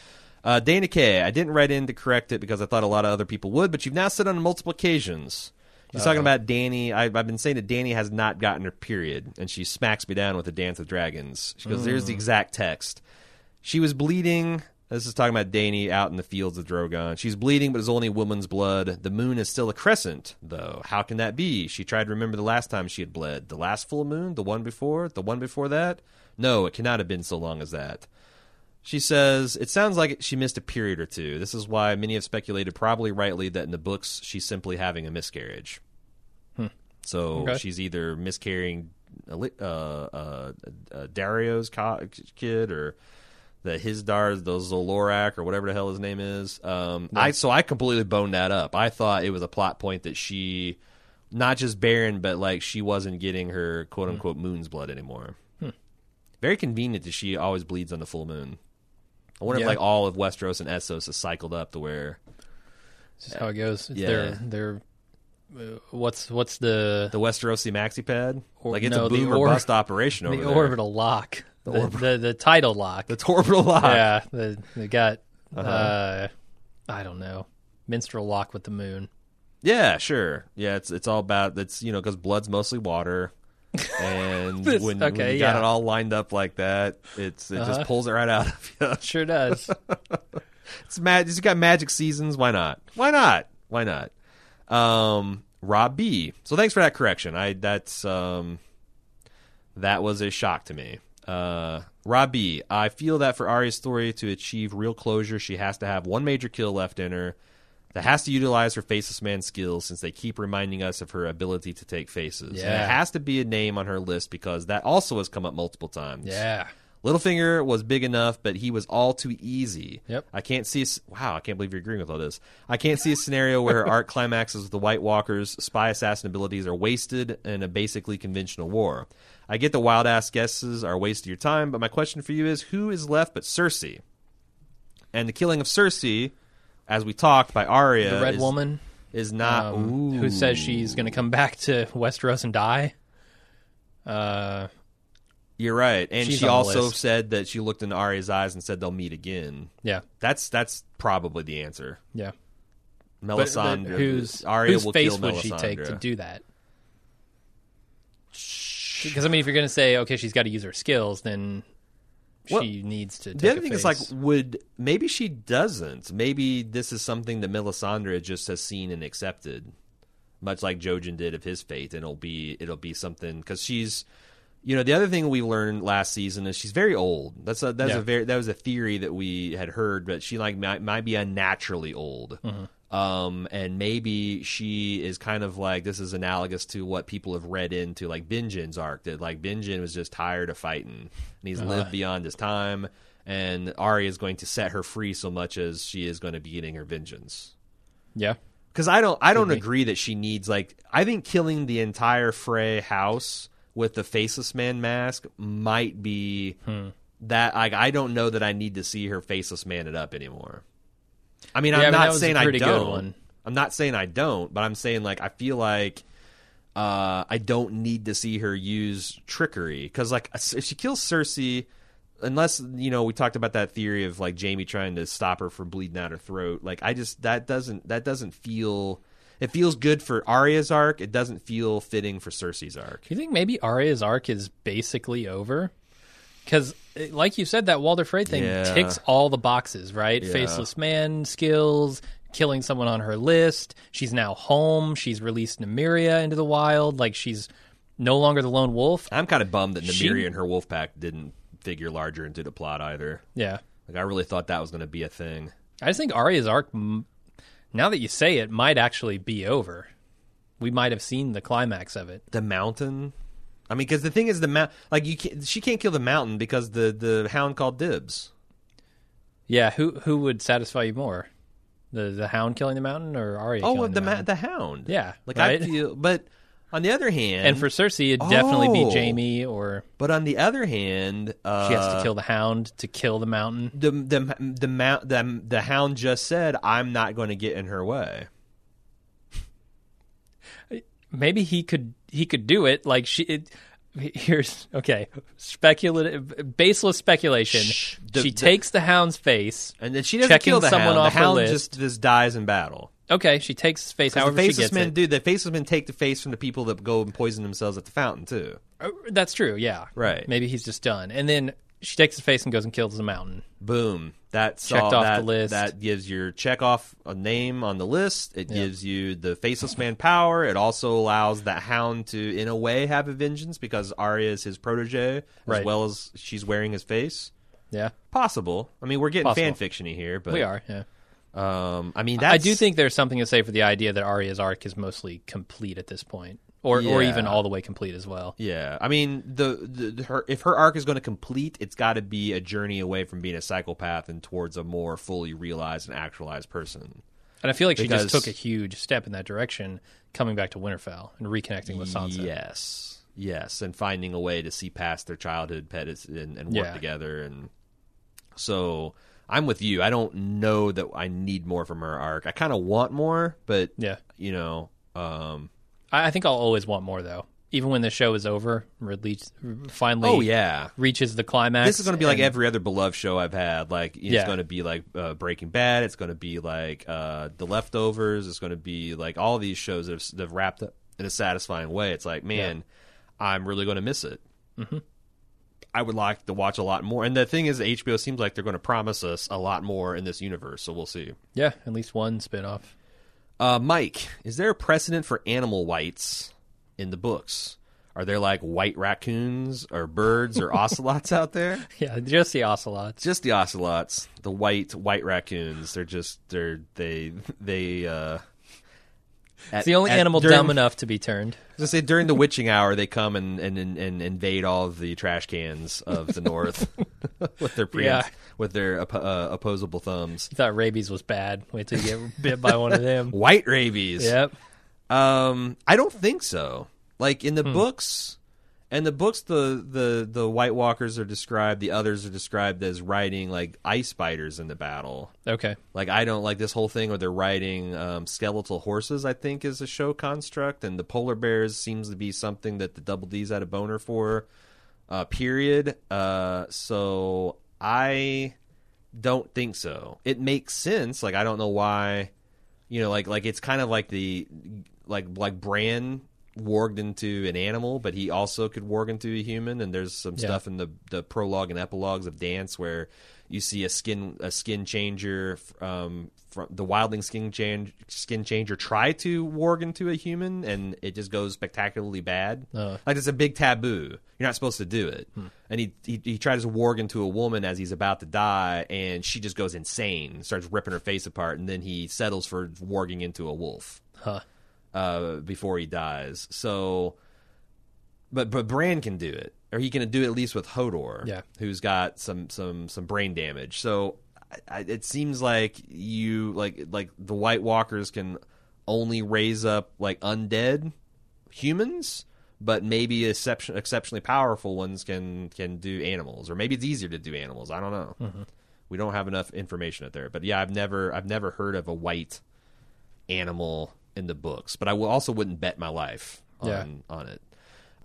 Uh, Dana K. I didn't write in to correct it because I thought a lot of other people would, but you've now said on multiple occasions. She's talking about Dany. I, I've been saying that Dany has not gotten her period, and she smacks me down with the Dance of Dragons. She goes, "There's the exact text. She was bleeding." This is talking about Dany out in the fields of Drogon. She's bleeding, but it's only woman's blood. The moon is still a crescent, though. How can that be? She tried to remember the last time she had bled. The last full moon? The one before? The one before that? No, it cannot have been so long as that. She says, It sounds like she missed a period or two. This is why many have speculated, probably rightly, that in the books she's simply having a miscarriage. So Okay. she's either miscarrying uh, uh, uh, uh, Daario's co- kid or the Hizdahr, the zo Loraq, or whatever the hell his name is. Um, I so I completely boned that up. I thought it was a plot point that she, not just barren, but like she wasn't getting her quote unquote moon's blood anymore. Very convenient that she always bleeds on the full moon. I wonder Yeah. if like all of Westeros and Essos is cycled up to where This is how it goes. It's Yeah. Their, their, uh, what's what's the the Westerosi maxi pad, Or- like it's no, a the boom or or- bust operation over there. the there. orbital lock, the, the, the tidal lock? The orbital lock. yeah, the, they got Uh-huh. uh, I don't know, menstrual lock with the moon. Yeah, sure. Yeah, it's it's all about it's you know because blood's mostly water, and This- when, when okay, you got it all lined up like that, it's it Uh-huh. just pulls it right out of you. Sure does. It's mad. It's got magic seasons. Why not? Why not? Why not? Um, Rob B. So thanks for that correction. I that's um, that was a shock to me. Uh, Rob B. I feel that for Arya's story to achieve real closure, she has to have one major kill left in her. That has to utilize her faceless man skills since they keep reminding us of her ability to take faces. And Yeah. it has to be a name on her list because that also has come up multiple times. yeah. Littlefinger was big enough, but he was all too easy. Yep. I can't see. A, wow, I can't believe you're agreeing with all this. I can't see a scenario where her arc climaxes with the White Walkers' spy assassin abilities are wasted in a basically conventional war. I get the wild ass guesses are a waste of your time, but my question for you is: Who is left but Cersei? And the killing of Cersei, as we talked by Arya, The red is, woman is not um, who says she's going to come back to Westeros and die. Uh, You're right, and she also said that she looked into Arya's eyes and said they'll meet again. yeah, That's that's probably the answer. yeah. But, but Melisandre, whose Arya whose will face kill would she take to do that? Because I mean, if you're going to say okay, she's got to use her skills, then Well, she needs to. Take The other a thing is like, would maybe she doesn't? Maybe this is something that Melisandre just has seen and accepted, much like Jojen did of his fate, and it'll be it'll be something because she's. You know, the other thing we learned last season is she's very old. That's a that's Yeah. a very that was a theory that we had heard, but she like might, might be unnaturally old. Mm-hmm. Um, and maybe she is kind of like this is analogous to what people have read into like Benjen's arc that like Binjin was just tired of fighting and he's lived beyond his time, and Arya is going to set her free so much as she is going to be getting her vengeance. yeah, Because I don't I don't agree that she needs like I think killing the entire Frey house with the faceless man mask might be Hmm. that like I don't know that I need to see her faceless man it up anymore. I mean, Yeah, I'm not saying I don't. one. I'm not saying I don't, but I'm saying like I feel like uh, I don't need to see her use trickery because like if she kills Cersei, unless you know we talked about that theory of like Jaime trying to stop her from bleeding out her throat. Like I just that doesn't that doesn't feel. It feels good for Arya's arc. It doesn't feel fitting for Cersei's arc. You think maybe Arya's arc is basically over? Because, like you said, that Walder Frey thing Yeah. ticks all the boxes, right? Faceless man skills, killing someone on her list. She's now home. She's released Nymeria into the wild. Like she's no longer the lone wolf. I'm kind of bummed that She- and her wolf pack didn't figure larger into the plot either. Yeah, Like I really thought that was going to be a thing. I just think Arya's arc. Now that you say it, might actually be over. We might have seen the climax of it. the mountain. I mean, because the thing is, the mount like you can't, she can't kill the mountain because the the hound called dibs. Yeah, who who would satisfy you more, the the Hound killing the mountain or Arya? Oh, the the ma- the hound. Yeah, like right? I feel, but On the other hand, And for Cersei, it'd definitely Oh. be Jaime, or but on the other hand, uh, she has to kill the Hound to kill the Mountain. the the the mount the, the hound just said, "I'm not going to get in her way." Maybe he could he could do it. Like she. It, here's okay. Speculative, baseless speculation. Shh. The- she the- takes the Hound's face. And then she doesn't kill the someone hound. off the her hound list. just just dies in battle. Okay, she takes his face. However the she faceless men it. do. The faceless men take the face from the people that go and poison themselves at the fountain too. Uh, That's true. Yeah. Right. Maybe he's just done, and then she takes his face and goes and kills the Mountain. Boom. That's Checked all, off that, the list. That gives your check off a name on the list. It gives you the faceless man power. It also allows that hound to, in a way, have a vengeance because Arya is his protege as Right. well as she's wearing his face. Yeah, Possible. I mean, we're getting Possible. fan fictiony here, but we are. Yeah. Um, I mean, that's, I do think there's something to say for the idea that Arya's arc is mostly complete at this point, or or even all the way complete as well. Yeah, I mean, the, the her if her arc is going to complete, it's got to be a journey away from being a psychopath and towards a more fully realized and actualized person. And I feel like she just took a huge step in that direction, coming back to Winterfell and reconnecting with Sansa. Yes, yes, and finding a way to see past their childhood pets and, and work Yeah. together, and so I'm with you. I don't know that I need more from her arc. I kind of want more, but Yeah. you know, um, I, think I'll always want more though. Even when the show is over, Ridley finally oh yeah, reaches the climax. this is going to be like and- every other beloved show I've had. Like it's Yeah. going to be like uh, Breaking Bad. It's going to be like uh, The Leftovers. It's going to be like all these shows that have, that have wrapped up in a satisfying way. It's like, man, I'm really going to miss it. Mm-hmm. I would like to watch a lot more. And the thing is, HBO seems like they're going to promise us a lot more in this universe. So we'll see. yeah, at least one spinoff. Uh, Mike, is there a precedent for animal whites in the books? Are there like white raccoons or birds or ocelots out there? Yeah, just the ocelots. just the ocelots, the white white raccoons. They're just they're they they. uh It's the only animal during, dumb enough to be turned. I was say during the witching hour, they come and and, and, and invade all the trash cans of the north with their Yeah. with their uh, opposable thumbs. You thought rabies was bad. Wait till you get bit by one of them. White rabies. Yep. Um, I don't think so. Like in the Hmm. books, and the books, the the the White Walkers are described. The others are described as riding like ice spiders in the battle. Okay. Like I don't like this whole thing where they're riding um, skeletal horses. I think is a show construct, and the polar bears seems to be something that the Double D's had a boner for. Uh, period. Uh, so I don't think so. It makes sense. Like I don't know why. You know, like like it's kind of like the like like Bran warged into an animal, but he also could warg into a human. And there's some Yeah. stuff in the the prologue and epilogues of Dance where you see a skin a skin changer um, from the wildling skin change skin changer try to warg into a human, and it just goes spectacularly bad. Uh. like it's a big taboo. You're not supposed to do it. And he, he he tries to warg into a woman as he's about to die, and she just goes insane, starts ripping her face apart, and then he settles for warging into a wolf Huh. Uh, before he dies. So, but but Bran can do it, or he can do it at least with Hodor, Yeah. who's got some some some brain damage. So I, it seems like you like like the White Walkers can only raise up like undead humans. But maybe exception, exceptionally powerful ones can can do animals, or maybe it's easier to do animals. I don't know. We don't have enough information out there. But yeah, I've never I've never heard of a white animal in the books, but I will also wouldn't bet my life on Yeah. on it.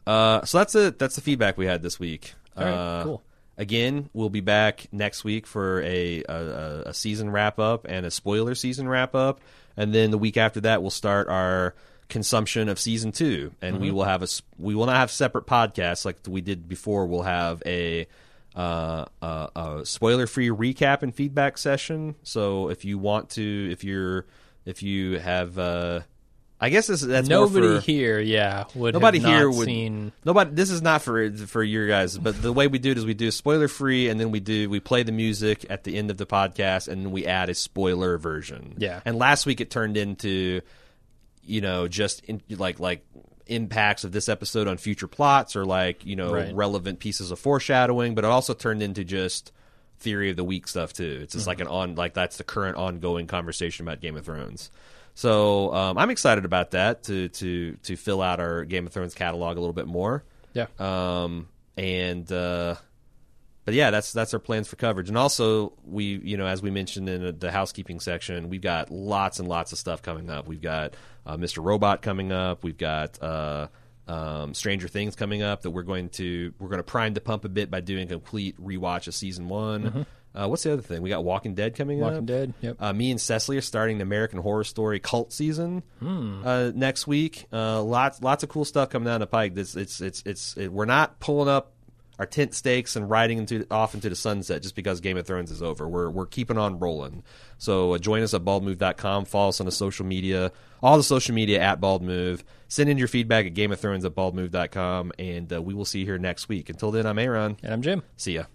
Uh, so that's it. That's the feedback we had this week. All right, uh, cool. Again, we'll be back next week for a, a a season wrap up and a spoiler season wrap up, and then the week after that we'll start our consumption of season two, and Mm-hmm. we will have a we will not have separate podcasts like we did before. We'll have a uh, a, a spoiler free recap and feedback session. So if you want to, if you're if you have, uh, I guess this that's Nobody for- here, yeah, would Nobody here would seen. Nobody. This is not for for your guys, but the way we do it is we do spoiler free, and then we do we play the music at the end of the podcast, and then we add a spoiler version. Yeah. And last week it turned into, you know, just in, like like impacts of this episode on future plots, or like you know Right. relevant pieces of foreshadowing, but it also turned into just theory of the week stuff too. It's just like an on like that's the current ongoing conversation about Game of Thrones. So um, I'm excited about that to to to fill out our Game of Thrones catalog a little bit more. Yeah. Um, and uh, but yeah, that's that's our plans for coverage. And also, we you know as we mentioned in the housekeeping section, we've got lots and lots of stuff coming up. We've got uh, Mr. Robot coming up. We've got uh, um, Stranger Things coming up that we're going to we're going to prime the pump a bit by doing a complete rewatch of season one. Uh, what's the other thing? We got Walking Dead coming up. Mm-hmm. Walking Dead, yep. Uh, me and Cecily are starting the American Horror Story cult season Hmm. uh, next week. Uh, lots lots of cool stuff coming down the pike. It's it's it's, it's it, we're not pulling up our tent stakes and riding into off into the sunset just because Game of Thrones is over. We're we're keeping on rolling. So uh, join us at baldmove.com. Follow us on the social media, all the social media at baldmove. Send in your feedback at Game of Thrones at baldmove.com, and uh, we will see you here next week. Until then, I'm Aaron. And I'm Jim. See ya.